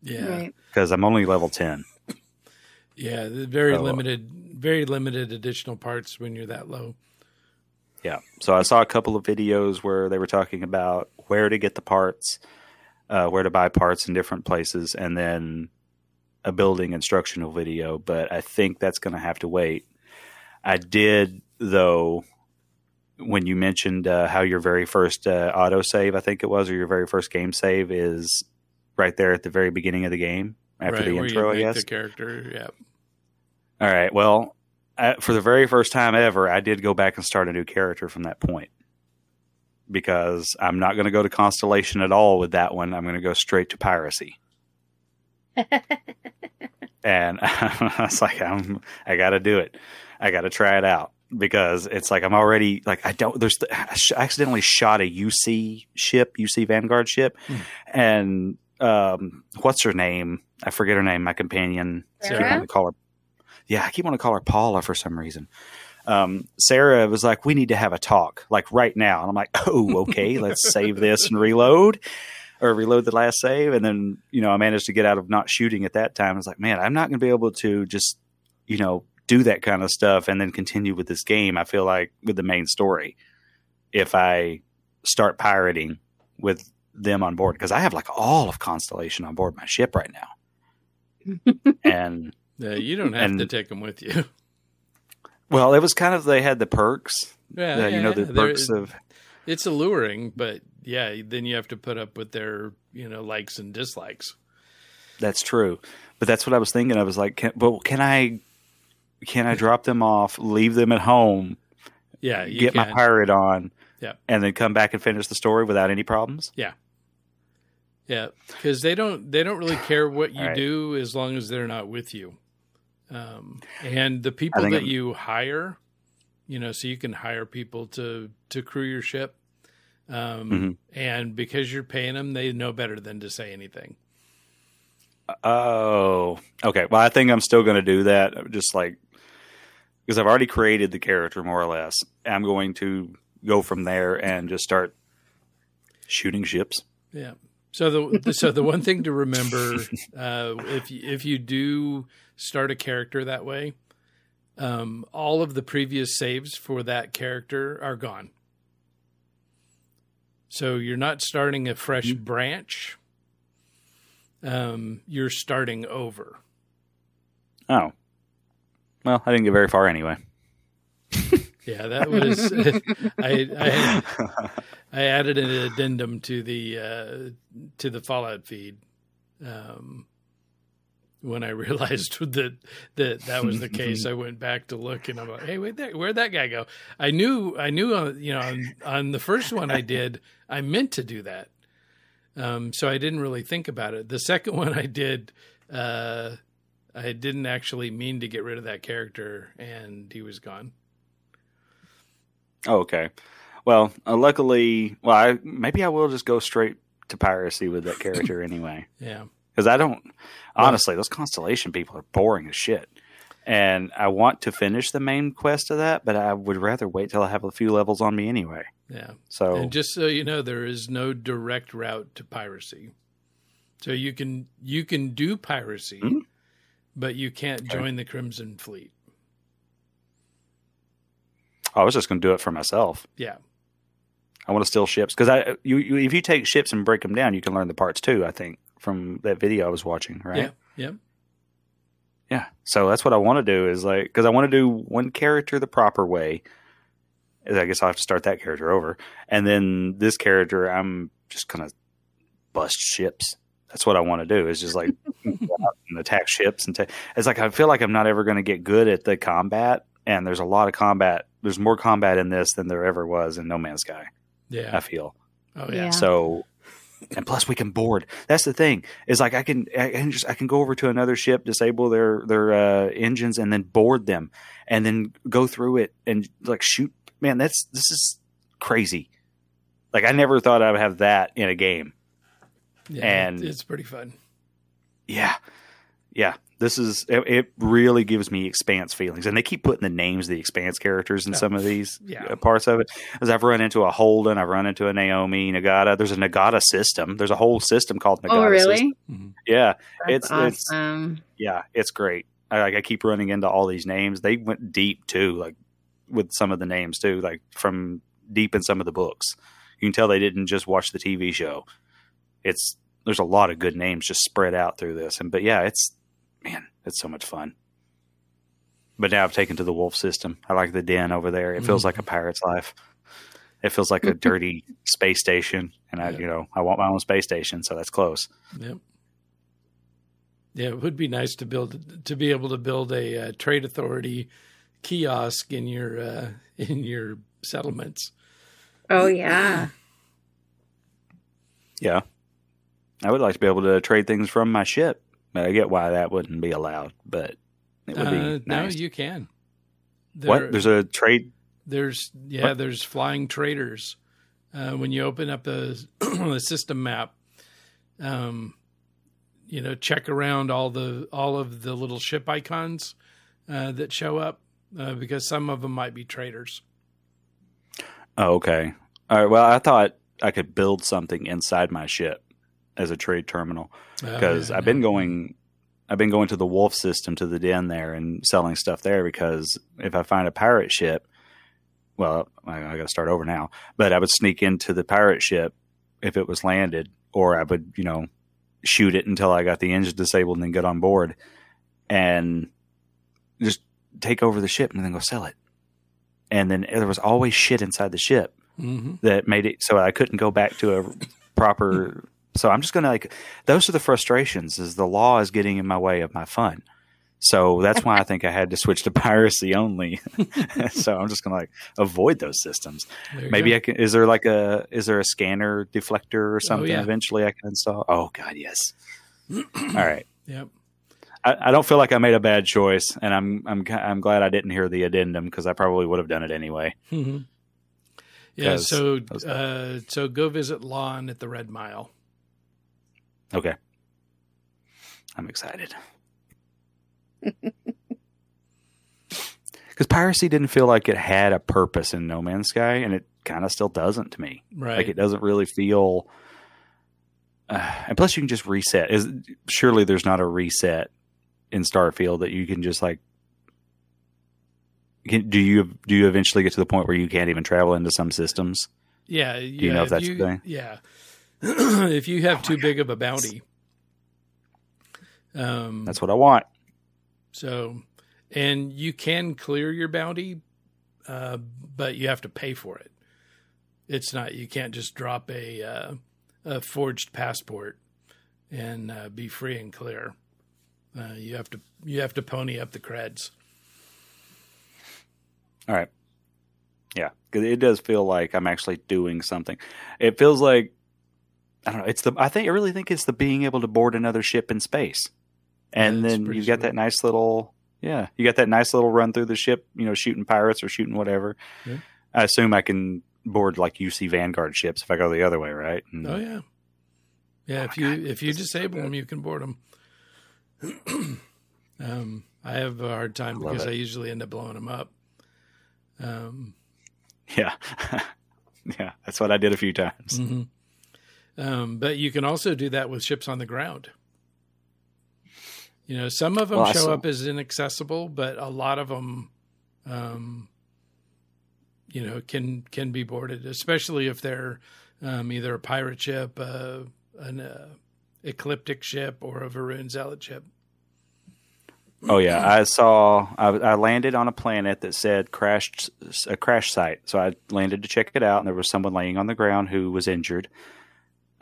Yeah. Right. because I'm only level ten. Yeah. Very Oh. limited, very limited additional parts when you're that low. Yeah. So I saw a couple of videos where they were talking about where to get the parts, uh, where to buy parts in different places, and then a building instructional video. But I think that's going to have to wait. I did, though, when you mentioned uh, how your very first uh, auto save, I think it was, or your very first game save is right there at the very beginning of the game after right, the intro, I guess. the character. Yeah. All right. Well, I, for the very first time ever, I did go back and start a new character from that point because I'm not going to go to Constellation at all with that one. I'm going to go straight to piracy. and I was like, I'm, I got to do it. I got to try it out because it's like I'm already like I don't. There's I sh- accidentally shot a UC ship, UC Vanguard ship, Hmm. and um, what's her name? I forget her name. My companion. I keep Sarah? to call her. Yeah, I keep wanting to call her Paula for some reason. Um, Sarah was like, "We need to have a talk, like right now." And I'm like, "Oh, okay, let's save this and reload." Or reload the last save, and then you know I managed to get out of not shooting at that time. I was like, man, I'm not going to be able to just you know, do that kind of stuff and then continue with this game. I feel like with the main story, if I start pirating with them on board, because I have like all of Constellation on board my ship right now, and Uh, you don't have And- to take them with you. well, it was kind of they had the perks, Yeah, uh, you know, the yeah, there- perks of It's alluring, but yeah, then you have to put up with their you know likes and dislikes. That's true, but that's what I was thinking. I was like, can, but can I, can I drop them off, leave them at home, Yeah, you get my pirate on, Yeah. and then come back and finish the story without any problems? Yeah, yeah, because they don't they don't really care what you right. do as long as they're not with you. Um, and the people that I'm- you hire, you know, so you can hire people to to crew your ship. Um, Mhm. And because you're paying them, they know better than to say anything. Oh, okay. Well, I think I'm still going to do that. Just like because I've already created the character more or less. I'm going to go from there and just start shooting ships. Yeah. So the so the one thing to remember uh, if you- if you do start a character that way, um, all of the previous saves for that character are gone. So you're not starting a fresh branch. Um, you're starting over. Oh, well, I didn't get very far anyway. Yeah, that was I, I I added an addendum to the uh, to the Fallout feed um, when I realized that that that was the case. I went back to look, and I'm like, "Hey, wait, there, where'd that guy go?" I knew, I knew, uh, you know, on, on the first one I did, I meant to do that, um, so I didn't really think about it. The second one I did, uh, I didn't actually mean to get rid of that character, and he was gone. Oh, okay. Well, uh, luckily, well, I, maybe I will just go straight to piracy with that character anyway. Yeah. Because I don't, honestly, those constellation people are boring as shit. And I want to finish the main quest of that, but I would rather wait till I have a few levels on me anyway. Yeah. So, And just so you know, there is no direct route to piracy. So you can you can do piracy, Hmm. but you can't Okay. join the Crimson Fleet. I was just going to do it for myself. Yeah. I want to steal ships because I, you, you, if you take ships and break them down, you can learn the parts too. I think from that video I was watching, right? Yeah. Yeah. Yeah. So that's what I want to do is like, because I want to do one character the proper way. I guess I'll have to start that character over. And then this character, I'm just going to bust ships. That's what I want to do is just like and attack ships. And ta- it's like, I feel like I'm not ever going to get good at the combat. And there's a lot of combat. There's more combat in this than there ever was in No Man's Sky, Yeah. I feel. Oh yeah. Yeah. So, and plus we can board. That's the thing is like I can I can just I can go over to another ship, disable their their uh, engines, and then board them, and then go through it and like shoot. Man, that's this is crazy. Like I never thought I would have that in a game. Yeah, and- it's pretty fun. Yeah, yeah. This is it, it. Really gives me expanse feelings, and they keep putting the names of the expanse characters in Yeah. some of these Yeah. uh, parts of it. As I've run into a Holden, I've run into a Naomi, Nagata. There's a Nagata system. There's a whole system called Nagata. oh, really? System. Yeah, That's it's it's yeah, it's great. I, like I keep running into all these names. They went deep too, like with some of the names too, like from deep in some of the books. You can tell they didn't just watch the TV show. It's there's a lot of good names just spread out through this, and but yeah, it's man, it's so much fun. But now I've taken to the wolf system. I like the den over there. It feels like a pirate's life. It feels like a dirty space station, and I, Yeah. you know, I want my own space station, so that's close. Yep. Yeah, it would be nice to build to be able to build a uh, trade authority kiosk in your uh, in your settlements. Oh yeah. Yeah. I would like to be able to trade things from my ship. I get why that wouldn't be allowed, but it would Uh, be no, you can. what? There's a trade. There's yeah, What? there's flying traders. Uh, when you open up the the system map, um, you know, check around all the all of the little ship icons uh, that show up uh, because some of them might be traders. Oh, okay. All right. Well, I thought I could build something inside my ship as a trade terminal because yeah, I've been going. I've been going to the Wolf system to the den there and selling stuff there because if I find a pirate ship, well, I, I got to start over now. But I would sneak into the pirate ship if it was landed, or I would, you know, shoot it until I got the engine disabled and then get on board and just take over the ship and then go sell it. And then there was always shit inside the ship hmm that made it so I couldn't go back to a proper. So I'm just gonna like those are the frustrations. Is the law is getting in my way of my fun. So that's why I think I had to switch to piracy only. so I'm just gonna like avoid those systems. Maybe go. I can. Is there like a is there a scanner deflector or something? yeah. Eventually, I can install. Oh God, yes. All right. Yep. I, I don't feel like I made a bad choice, and I'm I'm I'm glad I didn't hear the addendum because I probably would have done it anyway. hmm Yeah. So, uh, so go visit Lon at the Red Mile. Okay, I'm excited. Because piracy didn't feel like it had a purpose in No Man's Sky, and it kind of still doesn't to me. Right. Like it doesn't really feel. Uh, and plus, you can just reset. Is surely there's not a reset in Starfield that you can just like. Can, do you do you eventually get to the point where you can't even travel into some systems? Yeah. Do you know if that's the thing? Yeah. if you have too big of a bounty. Um, That's what I want. so, and you can clear your bounty, uh, but you have to pay for it. It's not, you can't just drop a, uh, a forged passport and uh, be free and clear. Uh, you have to, you have to pony up the creds. All right. Yeah, 'cause it does feel like I'm actually doing something. It feels like I don't know. It's the I think I really think it's the being able to board another ship in space, and Yeah, then you got that nice little yeah, you got that nice little run through the ship. You know, shooting pirates or shooting whatever. Yeah. I assume I can board like UC Vanguard ships if I go the other way, right? And- Oh yeah, yeah. if you if you disable them, you can board them. um, I have a hard time Love because it. I usually end up blowing them up. Um, yeah, yeah. That's what I did a few times. mhm. Um, but you can also do that with ships on the ground. You know, some of them I show up as inaccessible, but a lot of them, um, you know, can can be boarded, especially if they're um, either a pirate ship, uh, an uh, ecliptic ship, or a Va'ruun Zealot ship. Oh yeah, I saw. I, I landed on a planet that said crashed a crash site. So I landed to check it out, and there was someone laying on the ground who was injured.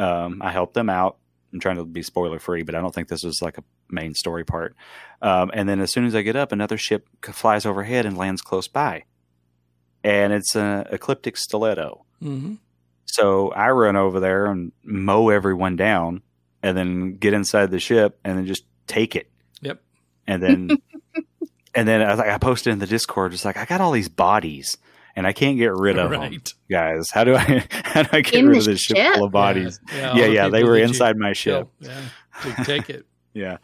Um, I helped them out. I'm trying to be spoiler free, but I don't think this was like a main story part. Um, and then as soon as I get up, another ship flies overhead and lands close by, and it's an ecliptic stiletto. Mm-hmm. So I run over there and mow everyone down, and then get inside the ship and then just take it Yep. and then and then I, like, I posted in the Discord, just like I got all these bodies and I can't get rid of them, Right. guys. How do I how do I get In rid of this ship ship? full of bodies? Yeah, all Yeah, the yeah, they were that you inside my ship. kill. Yeah, take it. Yeah.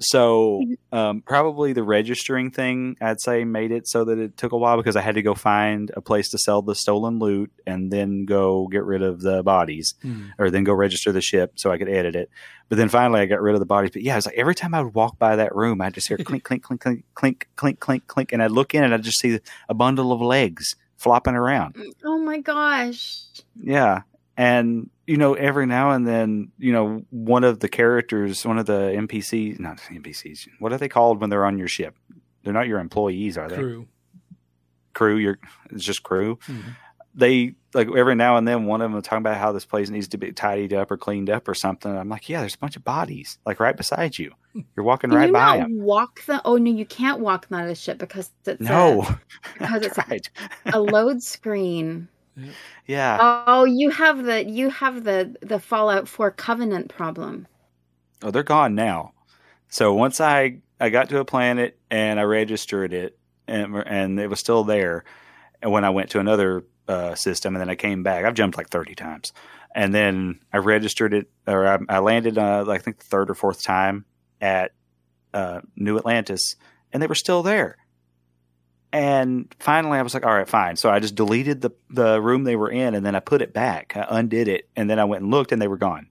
So um, probably the registering thing, I'd say, made it so that it took a while because I had to go find a place to sell the stolen loot and then go get rid of the bodies Hmm. or then go register the ship so I could edit it. But then finally I got rid of the bodies. But yeah, it's like every time I would walk by that room, I'd just hear clink, clink, clink, clink, clink, clink, clink, clink. And I'd look in and I'd just see a bundle of legs flopping around. Oh my gosh. Yeah. And, you know, every now and then, you know, one of the characters, one of the NPCs, not NPCs, what are they called when they're on your ship? They're not your employees, are they? Crew. Crew, your it's just crew. Mhm. They like every now and then one of them will talk about how this place needs to be tidied up or cleaned up or something. I'm like, yeah, there's a bunch of bodies like right beside you. You're walking Can right you by not them. walk the? Oh no, you can't walk them out of the ship because it's No, a, because it's right. a load screen. Yeah. Oh, you have the you have the the Fallout 4 Covenant problem. Oh, they're gone now. So once I I got to a planet and I registered it and and it was still there, and when I went to another uh, system and then I came back, I've jumped like thirty times, and then I registered it or I, I landed uh, I think the third or fourth time at uh, New Atlantis, and they were still there. And finally, I was like, "All right, fine." So I just deleted the the room they were in, and then I put it back. I undid it, and then I went and looked, and they were gone.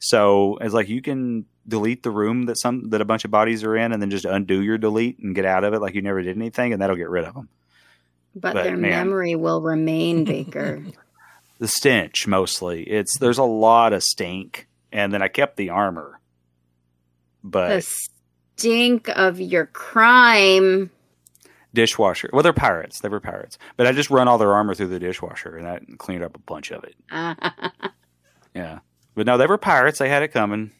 So it's like you can delete the room that some that a bunch of bodies are in, and then just undo your delete and get out of it like you never did anything, and that'll get rid of them. But, But, their man. memory will remain, Baker. The stench mostly. It's there's a lot of stink, and then I kept the armor, but the stink of your crime. Dishwasher. Well, they're pirates. They were pirates, but I just run all their armor through the dishwasher, and that cleaned up a bunch of it. Yeah, but no, they were pirates. They had it coming.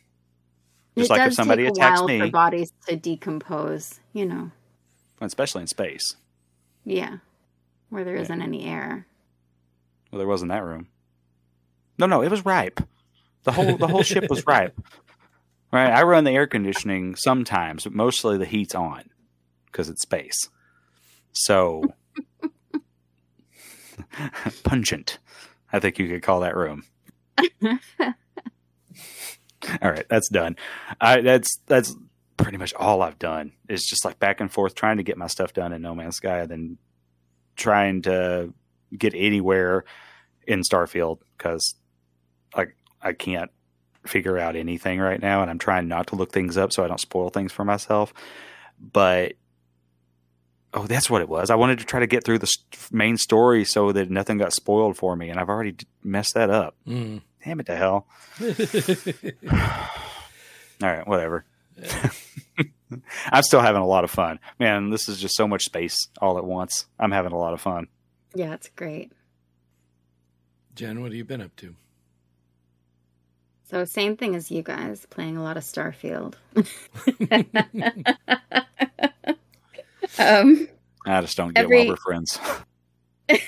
Just it like if somebody take attacks a while me. for bodies to decompose. You know, especially in space. yeah, where there Yeah. isn't any air. Well, there wasn't that room. No, no, it was ripe. The whole the whole ship was ripe. Right, I run the air conditioning sometimes, but mostly the heat's on because it's space. So pungent, I think you could call that room. all right, that's done. I that's that's pretty much all I've done. Is just like back and forth trying to get my stuff done in No Man's Sky, and then trying to get anywhere in Starfield because like I can't figure out anything right now, and I'm trying not to look things up so I don't spoil things for myself. But oh, that's what it was. I wanted to try to get through the main story so that nothing got spoiled for me, and I've already messed that up. Mm. Damn it to hell! All right, whatever. I'm still having a lot of fun, man. This is just so much space all at once. I'm having a lot of fun. Yeah, it's great. Jen, what have you been up to? So same thing as you guys, playing a lot of Starfield. um, I just don't get Every- while we're friends.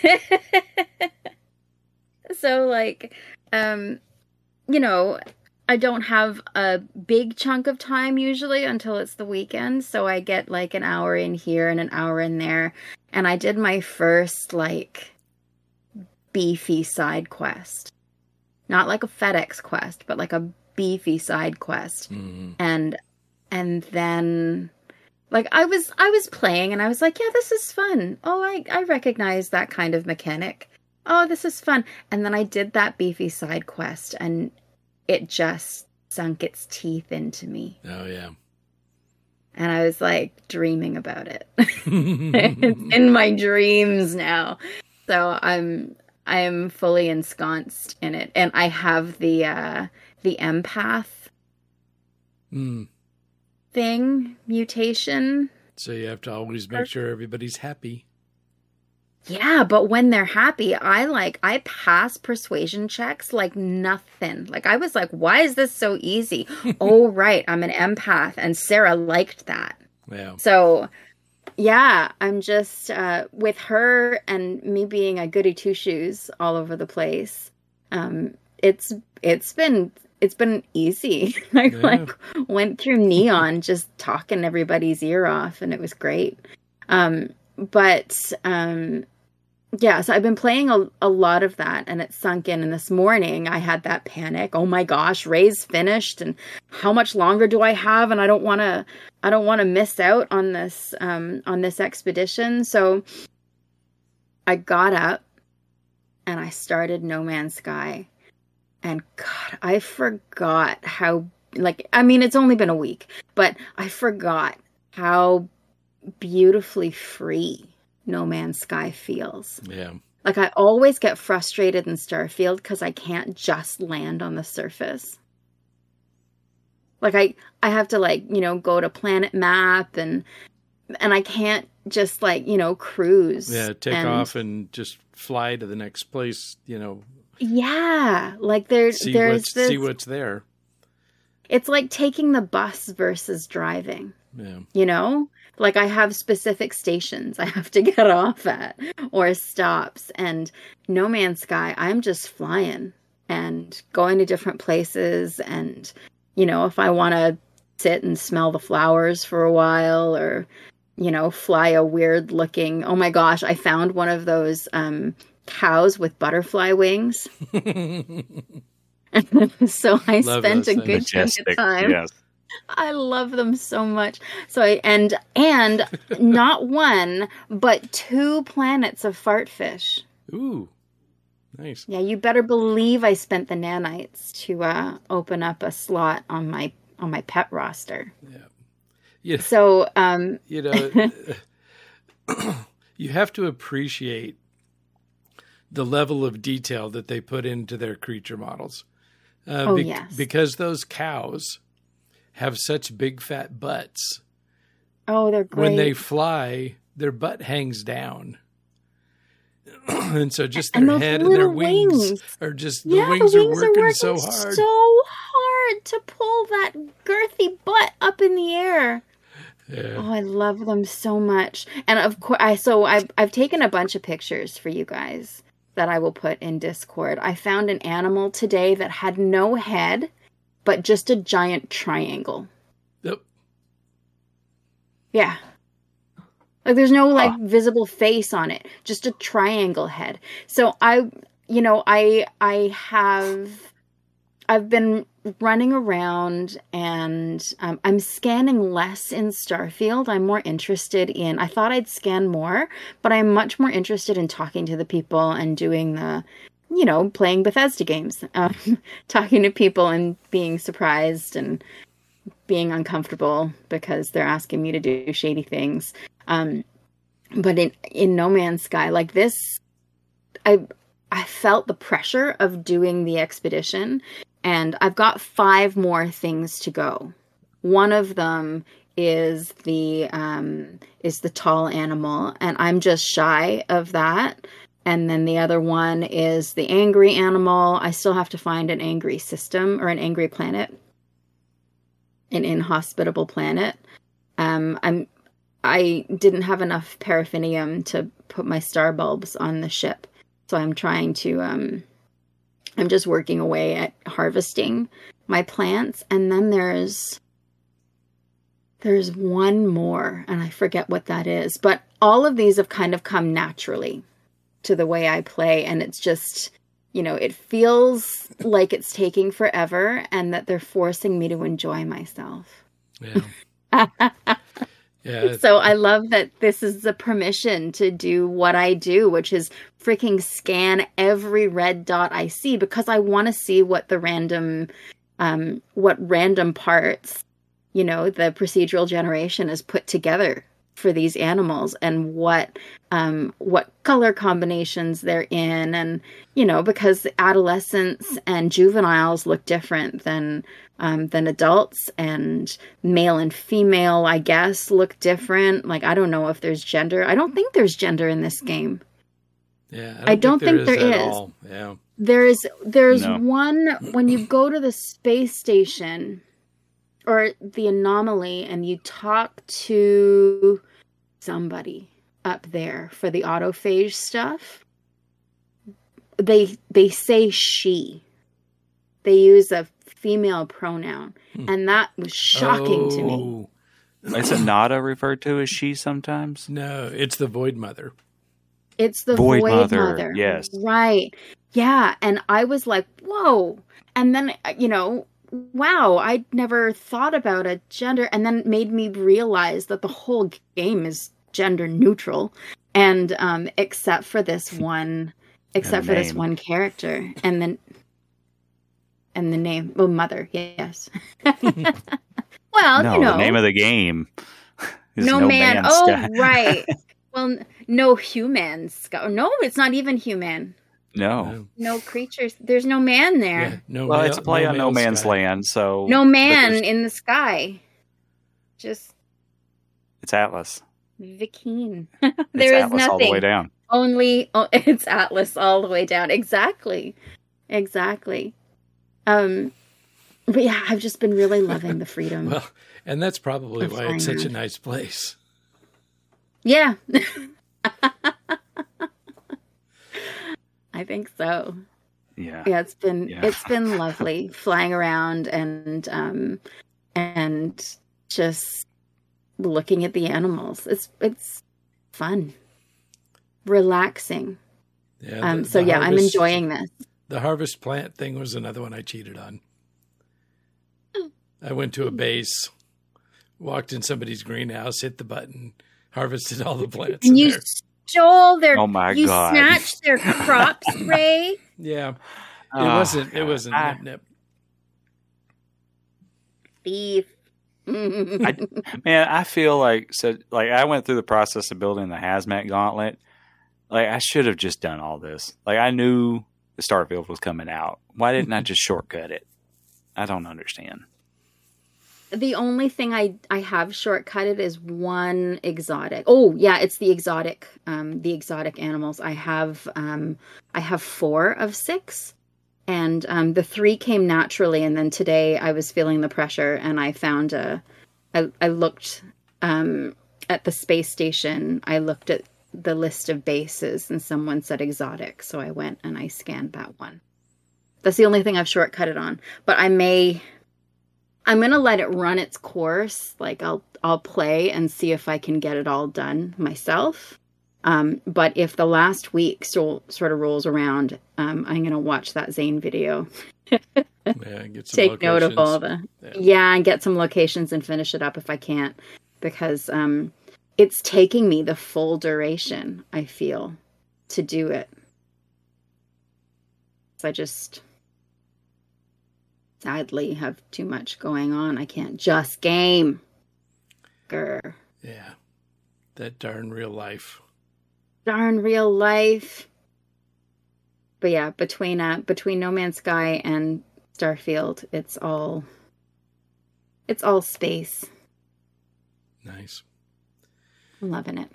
so like, um, you know, I don't have a big chunk of time usually until it's the weekend, so I get like an hour in here and an hour in there, and I did my first like beefy side quest. Not like a FedEx quest, but like a beefy side quest. Mm. and and then like i was i was playing and i was like yeah this is fun. Oh i i recognize that kind of mechanic. Oh this is fun. And then i did that beefy side quest and it just sunk its teeth into me. Oh yeah. and i was like dreaming about it. It's in my dreams now. So i'm i'm fully ensconced in it. And i have the uh the empath. Mm. Thing mutation So you have to always make sure everybody's happy. Yeah, but when they're happy, I like I pass persuasion checks like nothing. Like I was like, why is this so easy? oh right, I'm an empath and Sarah liked that. Yeah. So yeah, I'm just uh with her and me being a goody two shoes all over the place. Um it's it's been it's been easy. I Yeah. like went through neon just talking everybody's ear off and it was great. Um but um yeah, so I've been playing a, a lot of that and it sunk in. And this morning I had that panic. Oh my gosh, Ray's finished and how much longer do I have? And I don't want to, I don't want to miss out on this, um, on this expedition. So I got up and I started No Man's Sky. And God, I forgot how, like, I mean, it's only been a week, but I forgot how beautifully free No Man's Sky feels. Yeah. Like I always get frustrated in Starfield because I can't just land on the surface. Like I I have to like, you know, go to planet map and and I can't just like, you know, cruise. Yeah. Take and- off and just fly to the next place. You know, Yeah. Like there's see there's what's this see what's there. it's like taking the bus versus driving. Yeah. you know like i have specific stations i have to get off at or stops and no man's sky i'm just flying and going to different places and you know if i want to sit and smell the flowers for a while or you know fly a weird looking oh my gosh i found one of those um cows with butterfly wings so i Love spent a things. good chunk of time Yes. I love them so much. So I and and not one, but two planets of fartfish. Ooh. Nice. Yeah, you better believe I spent the nanites to uh, open up a slot on my on my pet roster. Yeah. So um, you know you have to appreciate the level of detail that they put into their creature models uh, Oh, yes. because those cows have such big fat butts oh, they're great. when they fly their butt hangs down and so just their And head and their wings, wings. are just the yeah, wings, the are, wings working are working so hard so hard to pull that girthy butt up in the air. yeah. Oh, I love them so much. And of course, I so I've I've taken a bunch of pictures for you guys that I will put in Discord. I found an animal today that had no head, but just a giant triangle. Yep. Yeah. Like there's no like visible face on it, just a triangle head. So I you know, I I have I've been running around and um, I'm scanning less in Starfield. I'm more interested in I thought I'd scan more, but I'm much more interested in talking to the people and doing the you know, playing Bethesda games, um, talking to people and being surprised and being uncomfortable because they're asking me to do shady things. Um, but in in No Man's Sky, like this, I I felt the pressure of doing the expedition, and I've got five more things to go. One of them is the um, is the tall animal, and I'm just shy of that. And then the other one is the angry animal. I still have to find an angry system or an angry planet an inhospitable planet. Um, I'm I didn't have enough paraffinium to put my star bulbs on the ship, so I'm trying to. Um, I'm just working away at harvesting my plants, and then there's there's one more, and I forget what that is. But all of these have kind of come naturally to the way I play, and it's just you know, it feels like it's taking forever and that they're forcing me to enjoy myself. Yeah. So I love that this is the permission to do what I do, which is freaking scan every red dot I see because I want to see what the random, um, what random parts, you know, the procedural generation is put together for these animals and what um, what color combinations they're in and you know because adolescents and juveniles look different than um, than adults and male and female i guess look different like i don't know if there's gender i don't think there's gender in this game Yeah. I don't think there at is. all. Yeah. there's there's No. one when you go to the space station or the anomaly and you talk to somebody up there for the autophage stuff they they say she they use a female pronoun Hmm. and that was shocking to me Oh, Isn't Nada referred to as she sometimes? No, it's the Void Mother. It's the Void Void, Mother, Mother. yes. Right. Yeah. And I was like, whoa. And then, uh, you know, wow, I'd never thought about a gender. And then it made me realize that the whole game is gender neutral. And um, except for this one, except for this one character. And then, and the name, oh, Mother. Yes. well, no, you know the name of the game is no, No, man. Man's oh, right. Well, no humans. No, it's not even human. No. No. No creatures. There's no man there. Yeah, no Well, male- it's a play on No Man's sky. Land, so No man in the sky. Just It's Atlas. Vy'keen. It's there is Atlas all the way nothing. down. Only oh, it's Atlas all the way down. Exactly. Exactly. Um but yeah, I've just been really loving the freedom. Well, and that's probably why it's such a nice place. yeah. I think so. Yeah. yeah it's been Yeah. it's been lovely flying around and um and just looking at the animals it's it's fun relaxing Yeah. um so the yeah i'm enjoying this The harvest plant thing was another one I cheated on. I went to a base, walked in somebody's greenhouse, hit the button, harvested all the plants. and you there. Stole their Oh my you God. snatched their crops ray Yeah, it Oh, wasn't. It wasn't I- nip nip. thief. I, man, I feel like so. Like I went through the process of building the hazmat gauntlet. Like I should have just done all this. Like I knew the Starfield was coming out. Why didn't I just shortcut it? I don't understand. The only thing I I have shortcutted is one exotic. Oh yeah, it's the exotic um the exotic animals. I have um I have 4 of 6 and um the 3 came naturally and then today I was feeling the pressure and I found a I I looked um at the space station. I looked at the list of bases and someone said exotic, so I went and I scanned that one. That's the only thing I've shortcutted on, but I may I'm gonna let it run its course. Like I'll I'll play and see if I can get it all done myself. Um, but if the last week so, sort of rolls around, um, I'm gonna watch that Xaine video, Yeah, get some take note of all the Yeah. yeah. and get some locations and finish it up if I can't, because um, it's taking me the full duration. I feel to do it. So I just sadly have too much going on. I can't just game. Grr. Yeah, that darn real life. Darn real life. But yeah, between uh between No Man's Sky and Starfield, it's all it's all space. Nice. I'm loving it.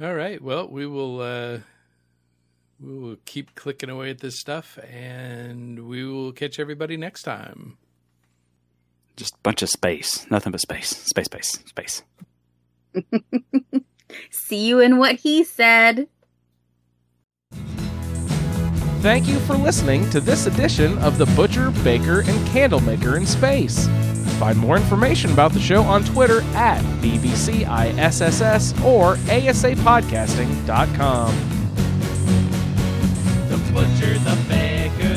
All right. Well, we will uh we will keep clicking away at this stuff and we will catch everybody next time. Just a bunch of space. Nothing but space. Space, space, space. See you in what he said. Thank you for listening to this edition of the Butcher, Baker, and Candlemaker in Space. Find more information about the show on Twitter at BBCISSS or ASApodcasting.com butcher, the baker.